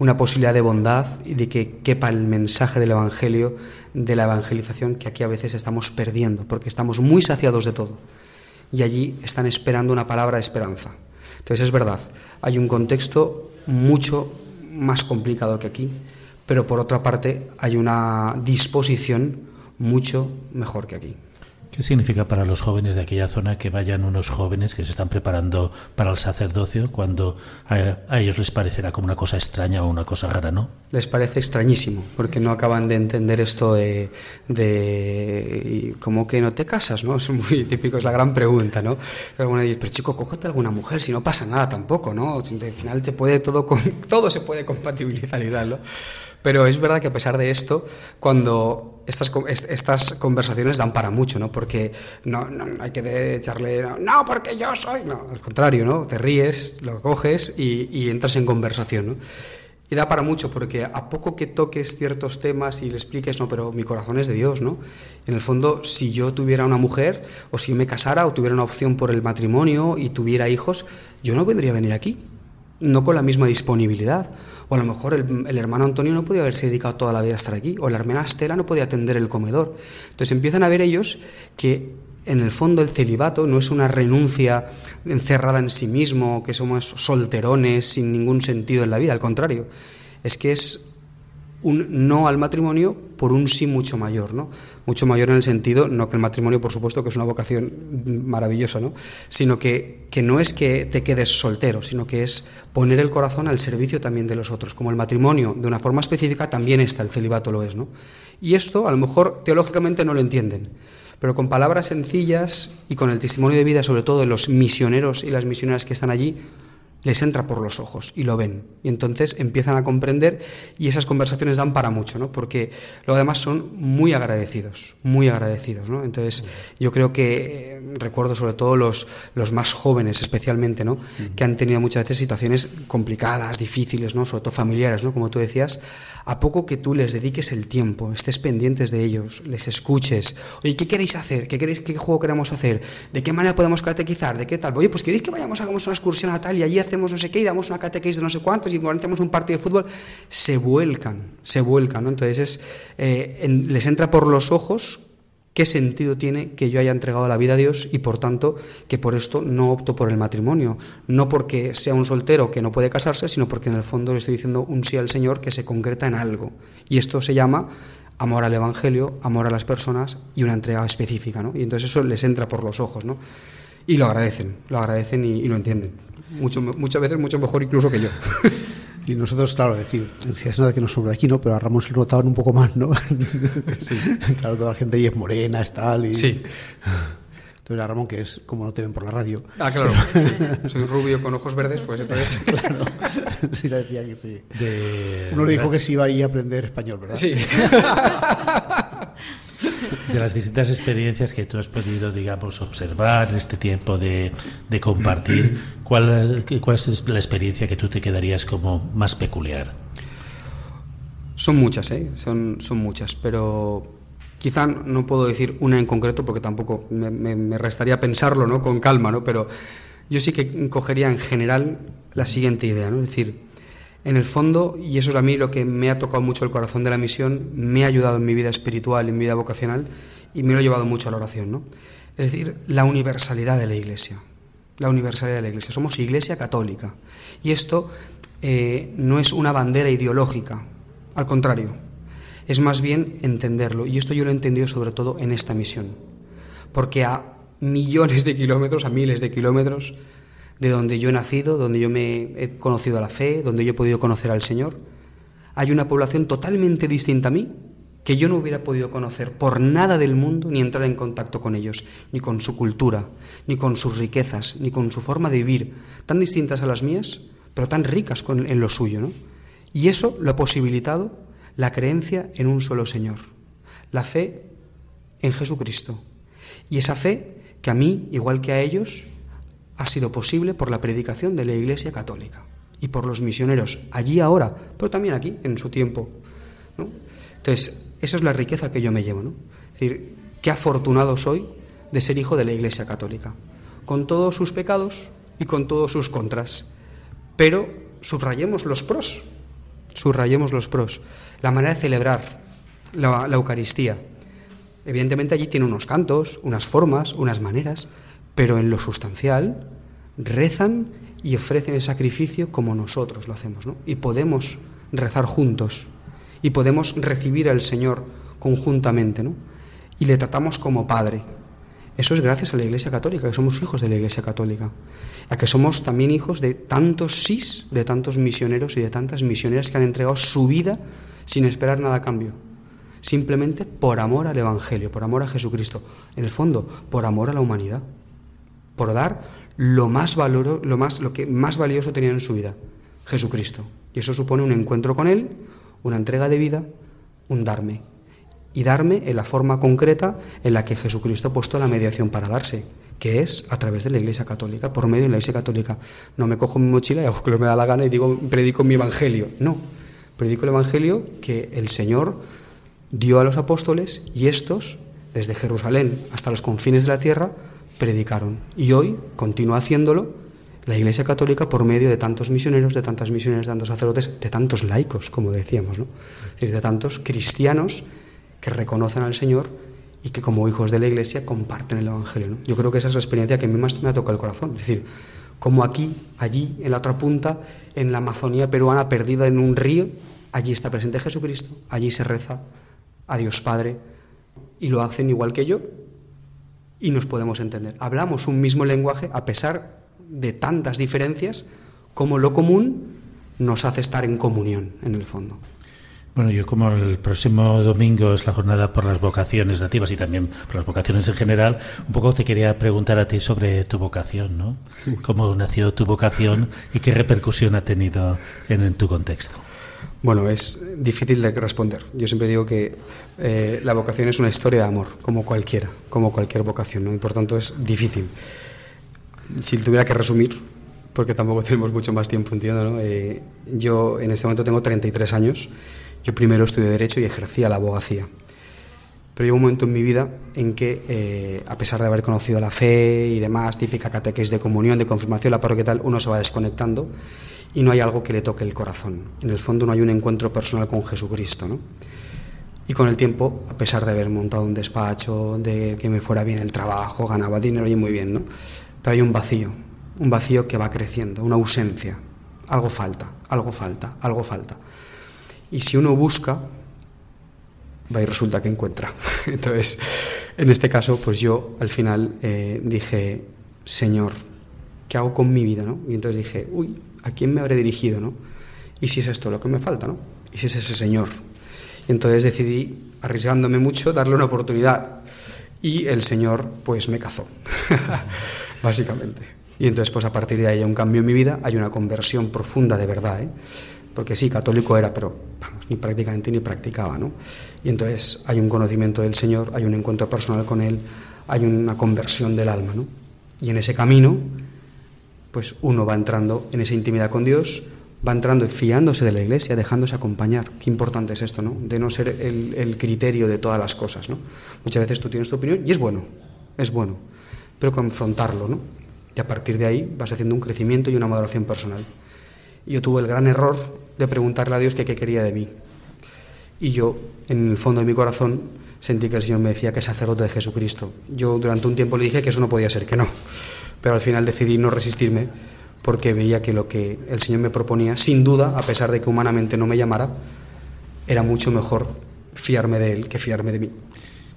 una posibilidad de bondad y de que quepa el mensaje del Evangelio, de la evangelización que aquí a veces estamos perdiendo, porque estamos muy saciados de todo. Y allí están esperando una palabra de esperanza. Entonces es verdad, hay un contexto mucho más complicado que aquí, pero por otra parte hay una disposición mucho mejor que aquí. ¿Qué significa para los jóvenes de aquella zona que vayan unos jóvenes que se están preparando para el sacerdocio cuando a, ellos les parecerá como una cosa extraña o una cosa rara, ¿no? Les parece extrañísimo, porque no acaban de entender esto de, de ¿cómo que no te casas? ¿no? Es muy típico, es la gran pregunta, ¿no? Alguna dice, pero chico, cógete alguna mujer, si no pasa nada tampoco, ¿no? Al final te puede todo, todo se puede compatibilizar y tal, ¿no? Pero es verdad que a pesar de esto, cuando estas, estas conversaciones dan para mucho, ¿no? Porque no, hay que echarle, no, porque yo soy, no, al contrario, ¿no? Te ríes, lo coges y, y entras en conversación, ¿no? Y da para mucho, porque a poco que toques ciertos temas y le expliques, no, pero mi corazón es de Dios, ¿no? En el fondo, si yo tuviera una mujer, o si me casara, o tuviera una opción por el matrimonio y tuviera hijos, yo no podría venir aquí, no con la misma disponibilidad. O a lo mejor el, hermano Antonio no podía haberse dedicado toda la vida a estar aquí, o la hermana Estela no podía atender el comedor. Entonces empiezan a ver ellos que en el fondo el celibato no es una renuncia encerrada en sí mismo, que somos solterones sin ningún sentido en la vida, al contrario, es que es un no al matrimonio por un sí mucho mayor, ¿no? Mucho mayor en el sentido, no que el matrimonio, por supuesto, que es una vocación maravillosa, ¿no? Sino que, que no es que te quedes soltero, sino que es poner el corazón al servicio también de los otros. Como el matrimonio, de una forma específica, también está, el celibato lo es, ¿no? Y esto, a lo mejor, teológicamente no lo entienden, pero con palabras sencillas y con el testimonio de vida, sobre todo de los misioneros y las misioneras que están allí, les entra por los ojos y lo ven. Y entonces empiezan a comprender y esas conversaciones dan para mucho, ¿no? Porque lo demás son muy agradecidos, muy agradecidos, ¿no? Entonces yo creo que eh, recuerdo sobre todo los, los más jóvenes especialmente, ¿no? Que han tenido muchas veces situaciones complicadas, difíciles, ¿no? Sobre todo familiares, ¿no? Como tú decías, a poco que tú les dediques el tiempo, estés pendientes de ellos, les escuches, oye, ¿qué queréis hacer? ¿Qué, queréis, qué juego queremos hacer? ¿De qué manera podemos catequizar? ¿De qué tal? Oye, pues queréis que vayamos, hagamos una excursión a tal y allí hacemos no sé qué y damos una catequesis de no sé cuántos y organizamos un partido de fútbol, se vuelcan, se vuelcan, ¿no? Entonces es, eh, les entra por los ojos ¿Qué sentido tiene que yo haya entregado la vida a Dios y por tanto que por esto no opto por el matrimonio? No porque sea un soltero que no puede casarse, sino porque en el fondo le estoy diciendo un sí al Señor que se concreta en algo. Y esto se llama amor al Evangelio, amor a las personas y una entrega específica. ¿no? Y entonces eso les entra por los ojos. ¿no? Y lo agradecen, lo agradecen y, lo entienden. Mucho, muchas veces mucho mejor incluso que yo. Y nosotros, claro, decir, si es nada que nos sobra aquí, ¿no? Pero a Ramón se lo notaban un poco más, ¿no? Sí. claro, toda la gente ahí es morena, es tal. Y... Sí. Entonces a Ramón, que es como no te ven por la radio. Ah, claro. Soy rubio con ojos verdes, pues entonces. claro. Sí, decía que sí. Uno le dijo que sí iba a ir a aprender español, ¿verdad? Sí. De las distintas experiencias que tú has podido, digamos, observar en este tiempo de, de compartir, ¿cuál, ¿cuál es la experiencia que tú te quedarías como más peculiar? Son muchas, ¿eh? Son, son muchas, pero quizá no puedo decir una en concreto porque tampoco me, me, restaría pensarlo, ¿no? Con calma, ¿no? Pero yo sí que cogería en general la siguiente idea, ¿no? Es decir, en el fondo, y eso es a mí lo que me ha tocado mucho el corazón de la misión, me ha ayudado en mi vida espiritual, en mi vida vocacional, y me lo ha llevado mucho a la oración, ¿no? Es decir, la universalidad de la Iglesia. La universalidad de la Iglesia. Somos Iglesia católica. Y esto eh, no es una bandera ideológica, al contrario, es más bien entenderlo. Y esto yo lo he entendido sobre todo en esta misión. Porque a millones de kilómetros, a miles de kilómetros, de donde yo he nacido, donde yo me he conocido a la fe, donde yo he podido conocer al Señor. Hay una población totalmente distinta a mí que yo no hubiera podido conocer por nada del mundo ni entrar en contacto con ellos, ni con su cultura, ni con sus riquezas, ni con su forma de vivir, tan distintas a las mías, pero tan ricas en lo suyo. ¿no? Y eso lo ha posibilitado la creencia en un solo Señor, la fe en Jesucristo. Y esa fe que a mí, igual que a ellos, ha sido posible por la predicación de la Iglesia Católica y por los misioneros allí ahora, pero también aquí en su tiempo. Entonces, esa es la riqueza que yo me llevo. ¿no? Es decir, qué afortunado soy de ser hijo de la Iglesia Católica, con todos sus pecados y con todos sus contras. Pero subrayemos los pros, subrayemos los pros. La manera de celebrar la Eucaristía. Evidentemente allí tiene unos cantos, unas formas, unas maneras, pero en lo sustancial rezan y ofrecen el sacrificio como nosotros lo hacemos, ¿no? Y podemos rezar juntos y podemos recibir al Señor conjuntamente, ¿no? Y le tratamos como Padre. Eso es gracias a la Iglesia Católica, que somos hijos de la Iglesia Católica, a que somos también hijos de tantos sís, de tantos misioneros y de tantas misioneras que han entregado su vida sin esperar nada a cambio, simplemente por amor al Evangelio, por amor a Jesucristo, en el fondo, por amor a la humanidad por dar lo más valoro, lo más lo que más valioso tenían en su vida, Jesucristo. Y eso supone un encuentro con él, una entrega de vida, un darme. Y darme en la forma concreta en la que Jesucristo ha puesto la mediación para darse, que es a través de la Iglesia Católica, por medio de la Iglesia Católica. No me cojo mi mochila y hago que me da la gana y digo, predico mi evangelio. No, predico el evangelio que el Señor dio a los apóstoles y estos, desde Jerusalén hasta los confines de la tierra, predicaron. Y hoy continúa haciéndolo la Iglesia Católica por medio de tantos misioneros, de tantas misioneras, de tantos sacerdotes, de tantos laicos, como decíamos, ¿no? De tantos cristianos que reconocen al Señor y que como hijos de la Iglesia comparten el Evangelio. Yo creo que esa es la experiencia que a mí más me ha tocado el corazón. Es decir, como aquí, allí, en la otra punta, en la Amazonía peruana perdida en un río, allí está presente Jesucristo, allí se reza a Dios Padre y lo hacen igual que yo, y nos podemos entender. Hablamos un mismo lenguaje a pesar de tantas diferencias como lo común nos hace estar en comunión en el fondo. Bueno, yo como el próximo domingo es la jornada por las vocaciones nativas y también por las vocaciones en general, un poco te quería preguntar a ti sobre tu vocación, ¿no? ¿Cómo nació tu vocación y qué repercusión ha tenido en tu contexto? Bueno, es difícil de responder. Yo siempre digo que eh, la vocación es una historia de amor, como cualquiera, como cualquier vocación, ¿no? y por tanto es difícil. Si tuviera que resumir, porque tampoco tenemos mucho más tiempo, entiendo, ¿no? Eh, yo en este momento tengo 33 años. Yo primero estudié Derecho y ejercía la abogacía. pero llegó un momento en mi vida en que, eh, a pesar de haber conocido la fe y demás, típica catequesis de comunión, de confirmación, la parroquia tal, uno se va desconectando y no hay algo que le toque el corazón. En el fondo no hay un encuentro personal con Jesucristo, ¿no? Y con el tiempo, a pesar de haber montado un despacho, de que me fuera bien el trabajo, ganaba dinero y muy bien, ¿no? Pero hay un vacío, un vacío que va creciendo, una ausencia. Algo falta, algo falta, algo falta. Y si uno busca, va y resulta que encuentra. Entonces, en este caso, pues yo al final eh, dije, Señor, ¿qué hago con mi vida? ¿no? Y entonces dije, uy, ¿a quién me habré dirigido? ¿no? ¿Y si es esto lo que me falta? ¿no? ¿Y si es ese Señor? Y entonces decidí, arriesgándome mucho, darle una oportunidad. Y el Señor, pues me cazó, básicamente. Y entonces, pues a partir de ahí hay un cambio en mi vida, hay una conversión profunda de verdad, ¿eh? porque sí, católico era, pero ni prácticamente ni practicaba, ¿no? Y entonces hay un conocimiento del Señor, hay un encuentro personal con Él, hay una conversión del alma, ¿no? Y en ese camino, pues uno va entrando en esa intimidad con Dios, va entrando fiándose de la iglesia, dejándose acompañar. Qué importante es esto, ¿no? De no ser el, criterio de todas las cosas, ¿no? Muchas veces tú tienes tu opinión y es bueno, es bueno, pero confrontarlo, ¿no? Y a partir de ahí vas haciendo un crecimiento y una maduración personal. Yo tuve el gran error de preguntarle a Dios qué quería de mí. Y yo, en el fondo de mi corazón, sentí que el Señor me decía que es sacerdote de Jesucristo. Yo durante un tiempo le dije que eso no podía ser, que no. Pero al final decidí no resistirme porque veía que lo que el Señor me proponía, sin duda, a pesar de que humanamente no me llamara, era mucho mejor fiarme de Él que fiarme de mí.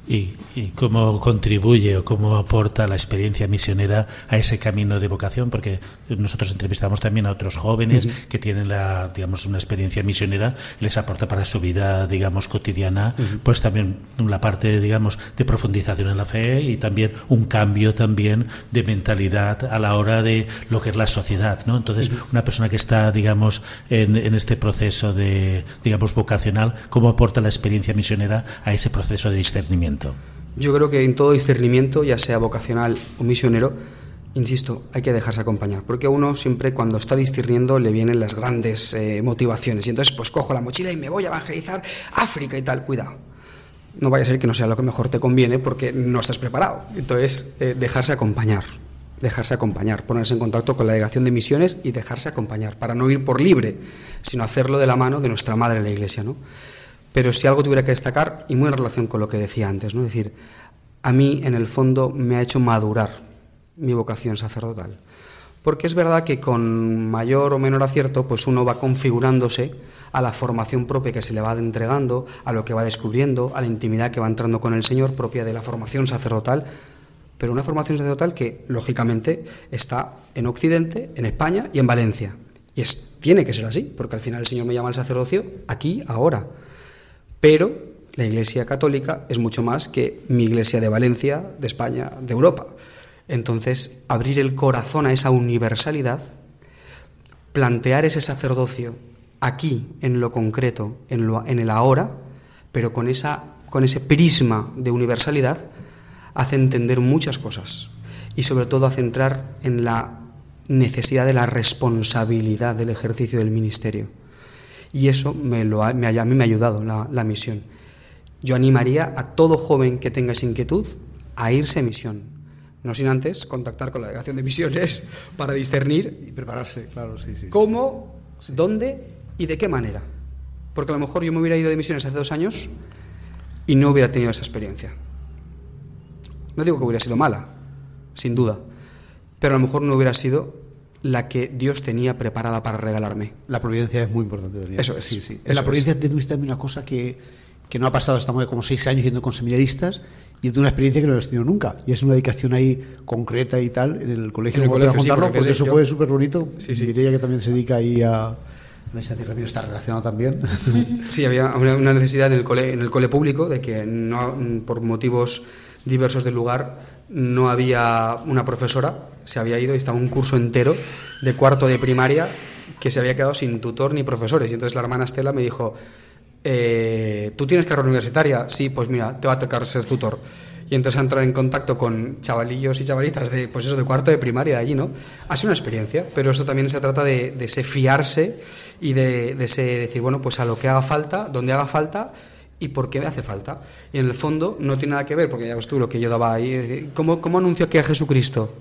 ¿Y, y cómo contribuye o cómo aporta la experiencia misionera a ese camino de vocación? Porque nosotros entrevistamos también a otros jóvenes que tienen la, digamos, una experiencia misionera les aporta para su vida, digamos, cotidiana, pues también la parte, digamos, de profundización en la fe y también un cambio también de mentalidad a la hora de lo que es la sociedad, ¿no? Entonces, una persona que está, digamos, en, en este proceso de, digamos, vocacional, ¿cómo aporta la experiencia misionera a ese proceso de discernimiento? Yo creo que en todo discernimiento, ya sea vocacional o misionero, insisto, hay que dejarse acompañar, porque a uno siempre cuando está discerniendo le vienen las grandes eh, motivaciones y entonces pues cojo la mochila y me voy a evangelizar África y tal, cuidado. No vaya a ser que no sea lo que mejor te conviene porque no estás preparado. Entonces, eh, dejarse acompañar, dejarse acompañar, ponerse en contacto con la delegación de misiones y dejarse acompañar, para no ir por libre, sino hacerlo de la mano de nuestra madre la iglesia, ¿no? Pero si algo tuviera que destacar, y muy en relación con lo que decía antes, ¿no? es decir, a mí en el fondo me ha hecho madurar mi vocación sacerdotal. Porque es verdad que con mayor o menor acierto, pues uno va configurándose a la formación propia que se le va entregando, a lo que va descubriendo, a la intimidad que va entrando con el Señor propia de la formación sacerdotal, pero una formación sacerdotal que, lógicamente, está en Occidente, en España y en Valencia. Y es, tiene que ser así, porque al final el Señor me llama al sacerdocio aquí, ahora. Pero la Iglesia Católica es mucho más que mi Iglesia de Valencia, de España, de Europa. Entonces, abrir el corazón a esa universalidad, plantear ese sacerdocio aquí, en lo concreto, en, lo, en el ahora, pero con, esa, con ese prisma de universalidad, hace entender muchas cosas y sobre todo hace entrar en la necesidad de la responsabilidad del ejercicio del ministerio. Y eso me lo ha, me ha- a mí me ha ayudado la, la misión. Yo animaría a todo joven que tenga esa inquietud a irse a misión. No sin antes contactar con la delegación de misiones para discernir Y prepararse, claro, sí, sí. cómo, dónde y de qué manera. Porque a lo mejor yo me hubiera ido de misiones hace dos años y no hubiera tenido esa experiencia. No digo que hubiera sido mala, sin duda, pero a lo mejor no hubiera sido la que Dios tenía preparada para regalarme. La providencia es muy importante también. Eso es, Sí, sí. En la es. providencia tuviste también una cosa que, que no ha pasado, estamos como seis años yendo con seminaristas y tuve una experiencia que no habías tenido nunca. Y es una dedicación ahí concreta y tal en el colegio. En el ¿Cómo te colegio, sí, contarlo? porque porque eso yo- fue súper bonito. Sí, sí. Mireia, que también se dedica ahí a... la Iglesia Ramiro está relacionado también. Sí, había una una necesidad en el cole, en el cole público de que no, por motivos diversos del lugar no había una profesora, se había ido y estaba un curso entero de cuarto de primaria que se había quedado sin tutor ni profesores. Y entonces la hermana Estela me dijo, eh, ¿tú tienes carrera universitaria? Sí, pues mira, te va a tocar ser tutor. Y entonces entrar en contacto con chavalillos y chavalitas de, pues eso, de cuarto de primaria de allí, ¿no? Ha sido una experiencia, pero eso también se trata de, de ese fiarse y de, ese decir, bueno, pues a lo que haga falta, donde haga falta, ¿Y por qué me hace falta? Y en el fondo no tiene nada que ver, porque ya ves tú lo que yo daba ahí. ¿Cómo, cómo anuncio aquí a Jesucristo?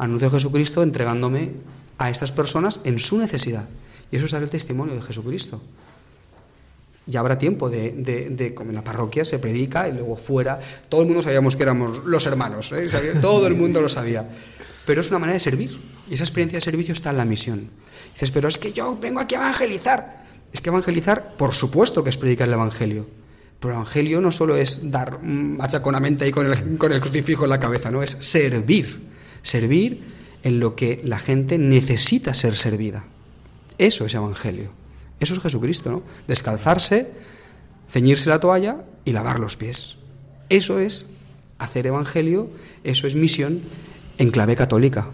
Anuncio a Jesucristo entregándome a estas personas en su necesidad. Y eso es el testimonio de Jesucristo. Ya habrá tiempo de, como en la parroquia se predica y luego fuera, todo el mundo sabíamos que éramos los hermanos, ¿eh? todo el mundo lo sabía. Pero es una manera de servir. Y esa experiencia de servicio está en la misión. Dices, pero es que yo vengo aquí a evangelizar. Es que evangelizar, por supuesto que es predicar el Evangelio. Pero el Evangelio no solo es dar machaconamente ahí con el, con el crucifijo en la cabeza, no, es servir. Servir en lo que la gente necesita ser servida. Eso es Evangelio. Eso es Jesucristo, ¿no? Descalzarse, ceñirse la toalla y lavar los pies. Eso es hacer Evangelio, eso es misión en clave católica.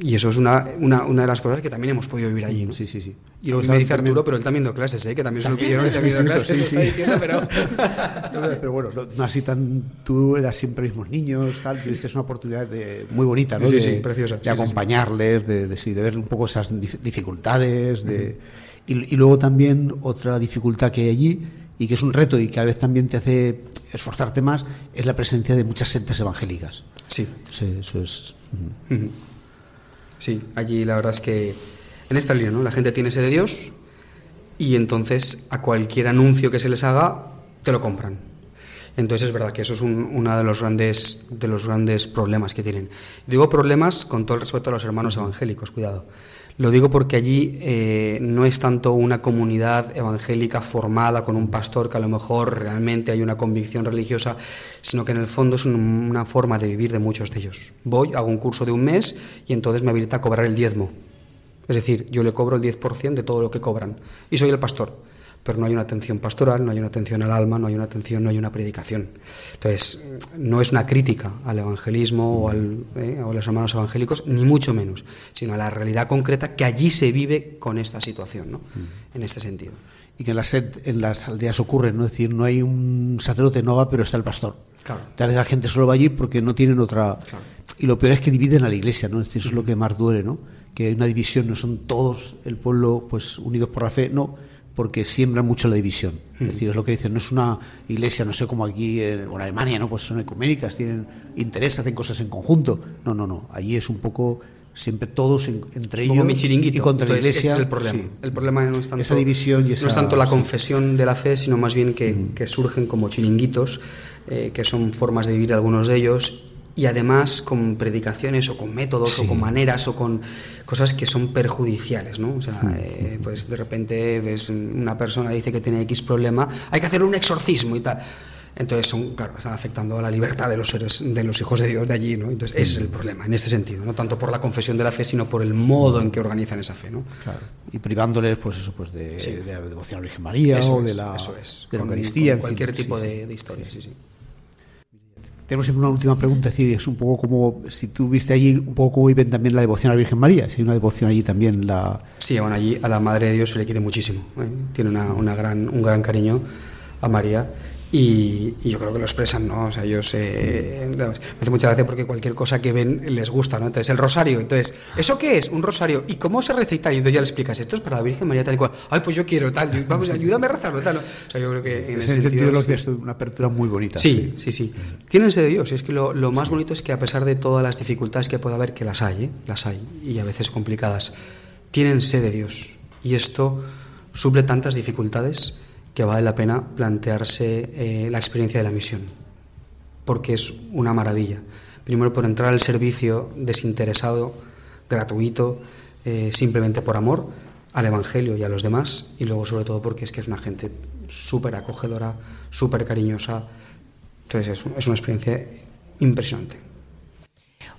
Y eso es una, una, una, de las cosas que también hemos podido vivir allí. ¿no? Sí, sí, sí. Y luego me dice Arturo, pero él también dio clases, ¿eh? que también se lo pidieron y también dio clases. Sí, sí. Diciendo, pero... pero bueno, no, así tan. Tú eras siempre mismos niños, tal. Tuviste una oportunidad de, muy bonita, ¿no? Sí, de, sí, preciosa. De acompañarles, de, de, de, ver un poco esas dificultades. De, y, y luego también otra dificultad que hay allí y que es un reto y que a veces también te hace esforzarte más, es la presencia de muchas sectas evangélicas. Sí. Entonces, eso es. Uh -huh. Sí, allí la verdad es que en esta línea, ¿no? La gente tiene sed de Dios y entonces a cualquier anuncio que se les haga te lo compran. Entonces es verdad que eso es un, uno de los grandes de los grandes problemas que tienen. Digo problemas con todo el respeto a los hermanos evangélicos, cuidado. Lo digo porque allí eh, no es tanto una comunidad evangélica formada con un pastor que a lo mejor realmente hay una convicción religiosa, sino que en el fondo es un, una forma de vivir de muchos de ellos. Voy, hago un curso de un mes y entonces me habilita a cobrar el diezmo. Es decir, yo le cobro el 10% de todo lo que cobran y soy el pastor pero no hay una atención pastoral, no hay una atención al alma, no hay una atención, no hay una predicación. Entonces, no es una crítica al evangelismo o, al, eh, o a los hermanos evangélicos, ni mucho menos, sino a la realidad concreta que allí se vive con esta situación, ¿no? en este sentido. Y que en las, en las aldeas ocurre, ¿no? Es decir, no hay un sacerdote, no va, pero está el pastor. Claro. A veces la gente solo va allí porque no tienen otra... Claro. Y lo peor es que dividen a la iglesia, ¿no? Es decir, eso es lo que más duele, ¿no? Que hay una división, no son todos el pueblo pues unidos por la fe, no porque siembran mucho la división. Es decir, es lo que dicen, no es una iglesia, no sé, como aquí en, en Alemania, ¿no? Pues son ecuménicas, tienen interés, hacen cosas en conjunto. No, no, no. Allí es un poco siempre todos en, entre Como ellos mi chiringuito. y contra Entonces, la iglesia. Ese es el problema. sí. El problema no es tanto, Esa división y esa- no es tanto la sí. confesión de la fe, sino más bien que, que surgen como chiringuitos, eh, que son formas de vivir algunos de ellos, y además con predicaciones o con métodos Sí. o con maneras o con cosas que son perjudiciales, ¿no? O sea, eh, pues de repente ves una persona dice que tiene X problema, hay que hacerle un exorcismo y tal. Entonces son, claro, están afectando a la libertad de los seres, de los hijos de Dios de allí, ¿no? Entonces ese es el problema, en este sentido, no tanto por la confesión de la fe, sino por el modo en que organizan esa fe, ¿no? Claro. Y privándoles, pues eso, pues de, de la devoción a la Virgen María Eso o de la, eso es. de la Con- Eucaristía. con en fin, cualquier tipo de, de historia, sí, sí. Tenemos siempre una última pregunta, es decir, es un poco como si tú viste allí un poco cómo viven también la devoción a la Virgen María, si hay una devoción allí también la Sí, bueno, allí a la Madre de Dios se le quiere muchísimo. ¿eh? Tiene una, una gran, un gran cariño a María y, y yo creo que lo expresan, ¿no? O sea, ellos... eh, me hace mucha gracia porque cualquier cosa que ven les gusta, ¿no? Entonces, el rosario. Entonces, ¿eso qué es? Un rosario. ¿Y cómo se recita? Y entonces ya le explicas, esto es para la Virgen María tal y cual. Ay, pues yo quiero tal. Vamos, ayúdame a rezarlo tal. O sea, yo creo que en en ese sentido lo sí. que es una apertura muy bonita. Sí, sí, sí. Tienen sed de Dios. Y es que lo, lo más bonito es que a pesar de todas las dificultades que pueda haber, que las hay, ¿eh? las hay, y a veces complicadas, tienen sed de Dios. Y esto suple tantas dificultades que vale la pena plantearse eh, la experiencia de la misión. Porque es una maravilla. Primero por entrar al servicio desinteresado, gratuito, eh, simplemente por amor al Evangelio y a los demás. Y luego sobre todo porque es que es una gente súper acogedora, súper cariñosa. Entonces es, es una experiencia impresionante.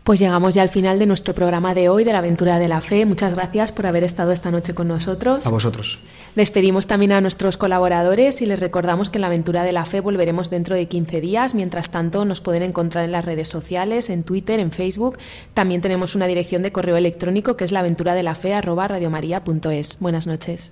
Pues llegamos ya al final de nuestro programa de hoy, de la aventura de la fe. Muchas gracias por haber estado esta noche con nosotros. A vosotros. Despedimos también a nuestros colaboradores y les recordamos que en la aventura de la fe volveremos dentro de 15 días. Mientras tanto, nos pueden encontrar en las redes sociales, en Twitter, en Facebook. También tenemos una dirección de correo electrónico que es la aventura de la fe Buenas noches.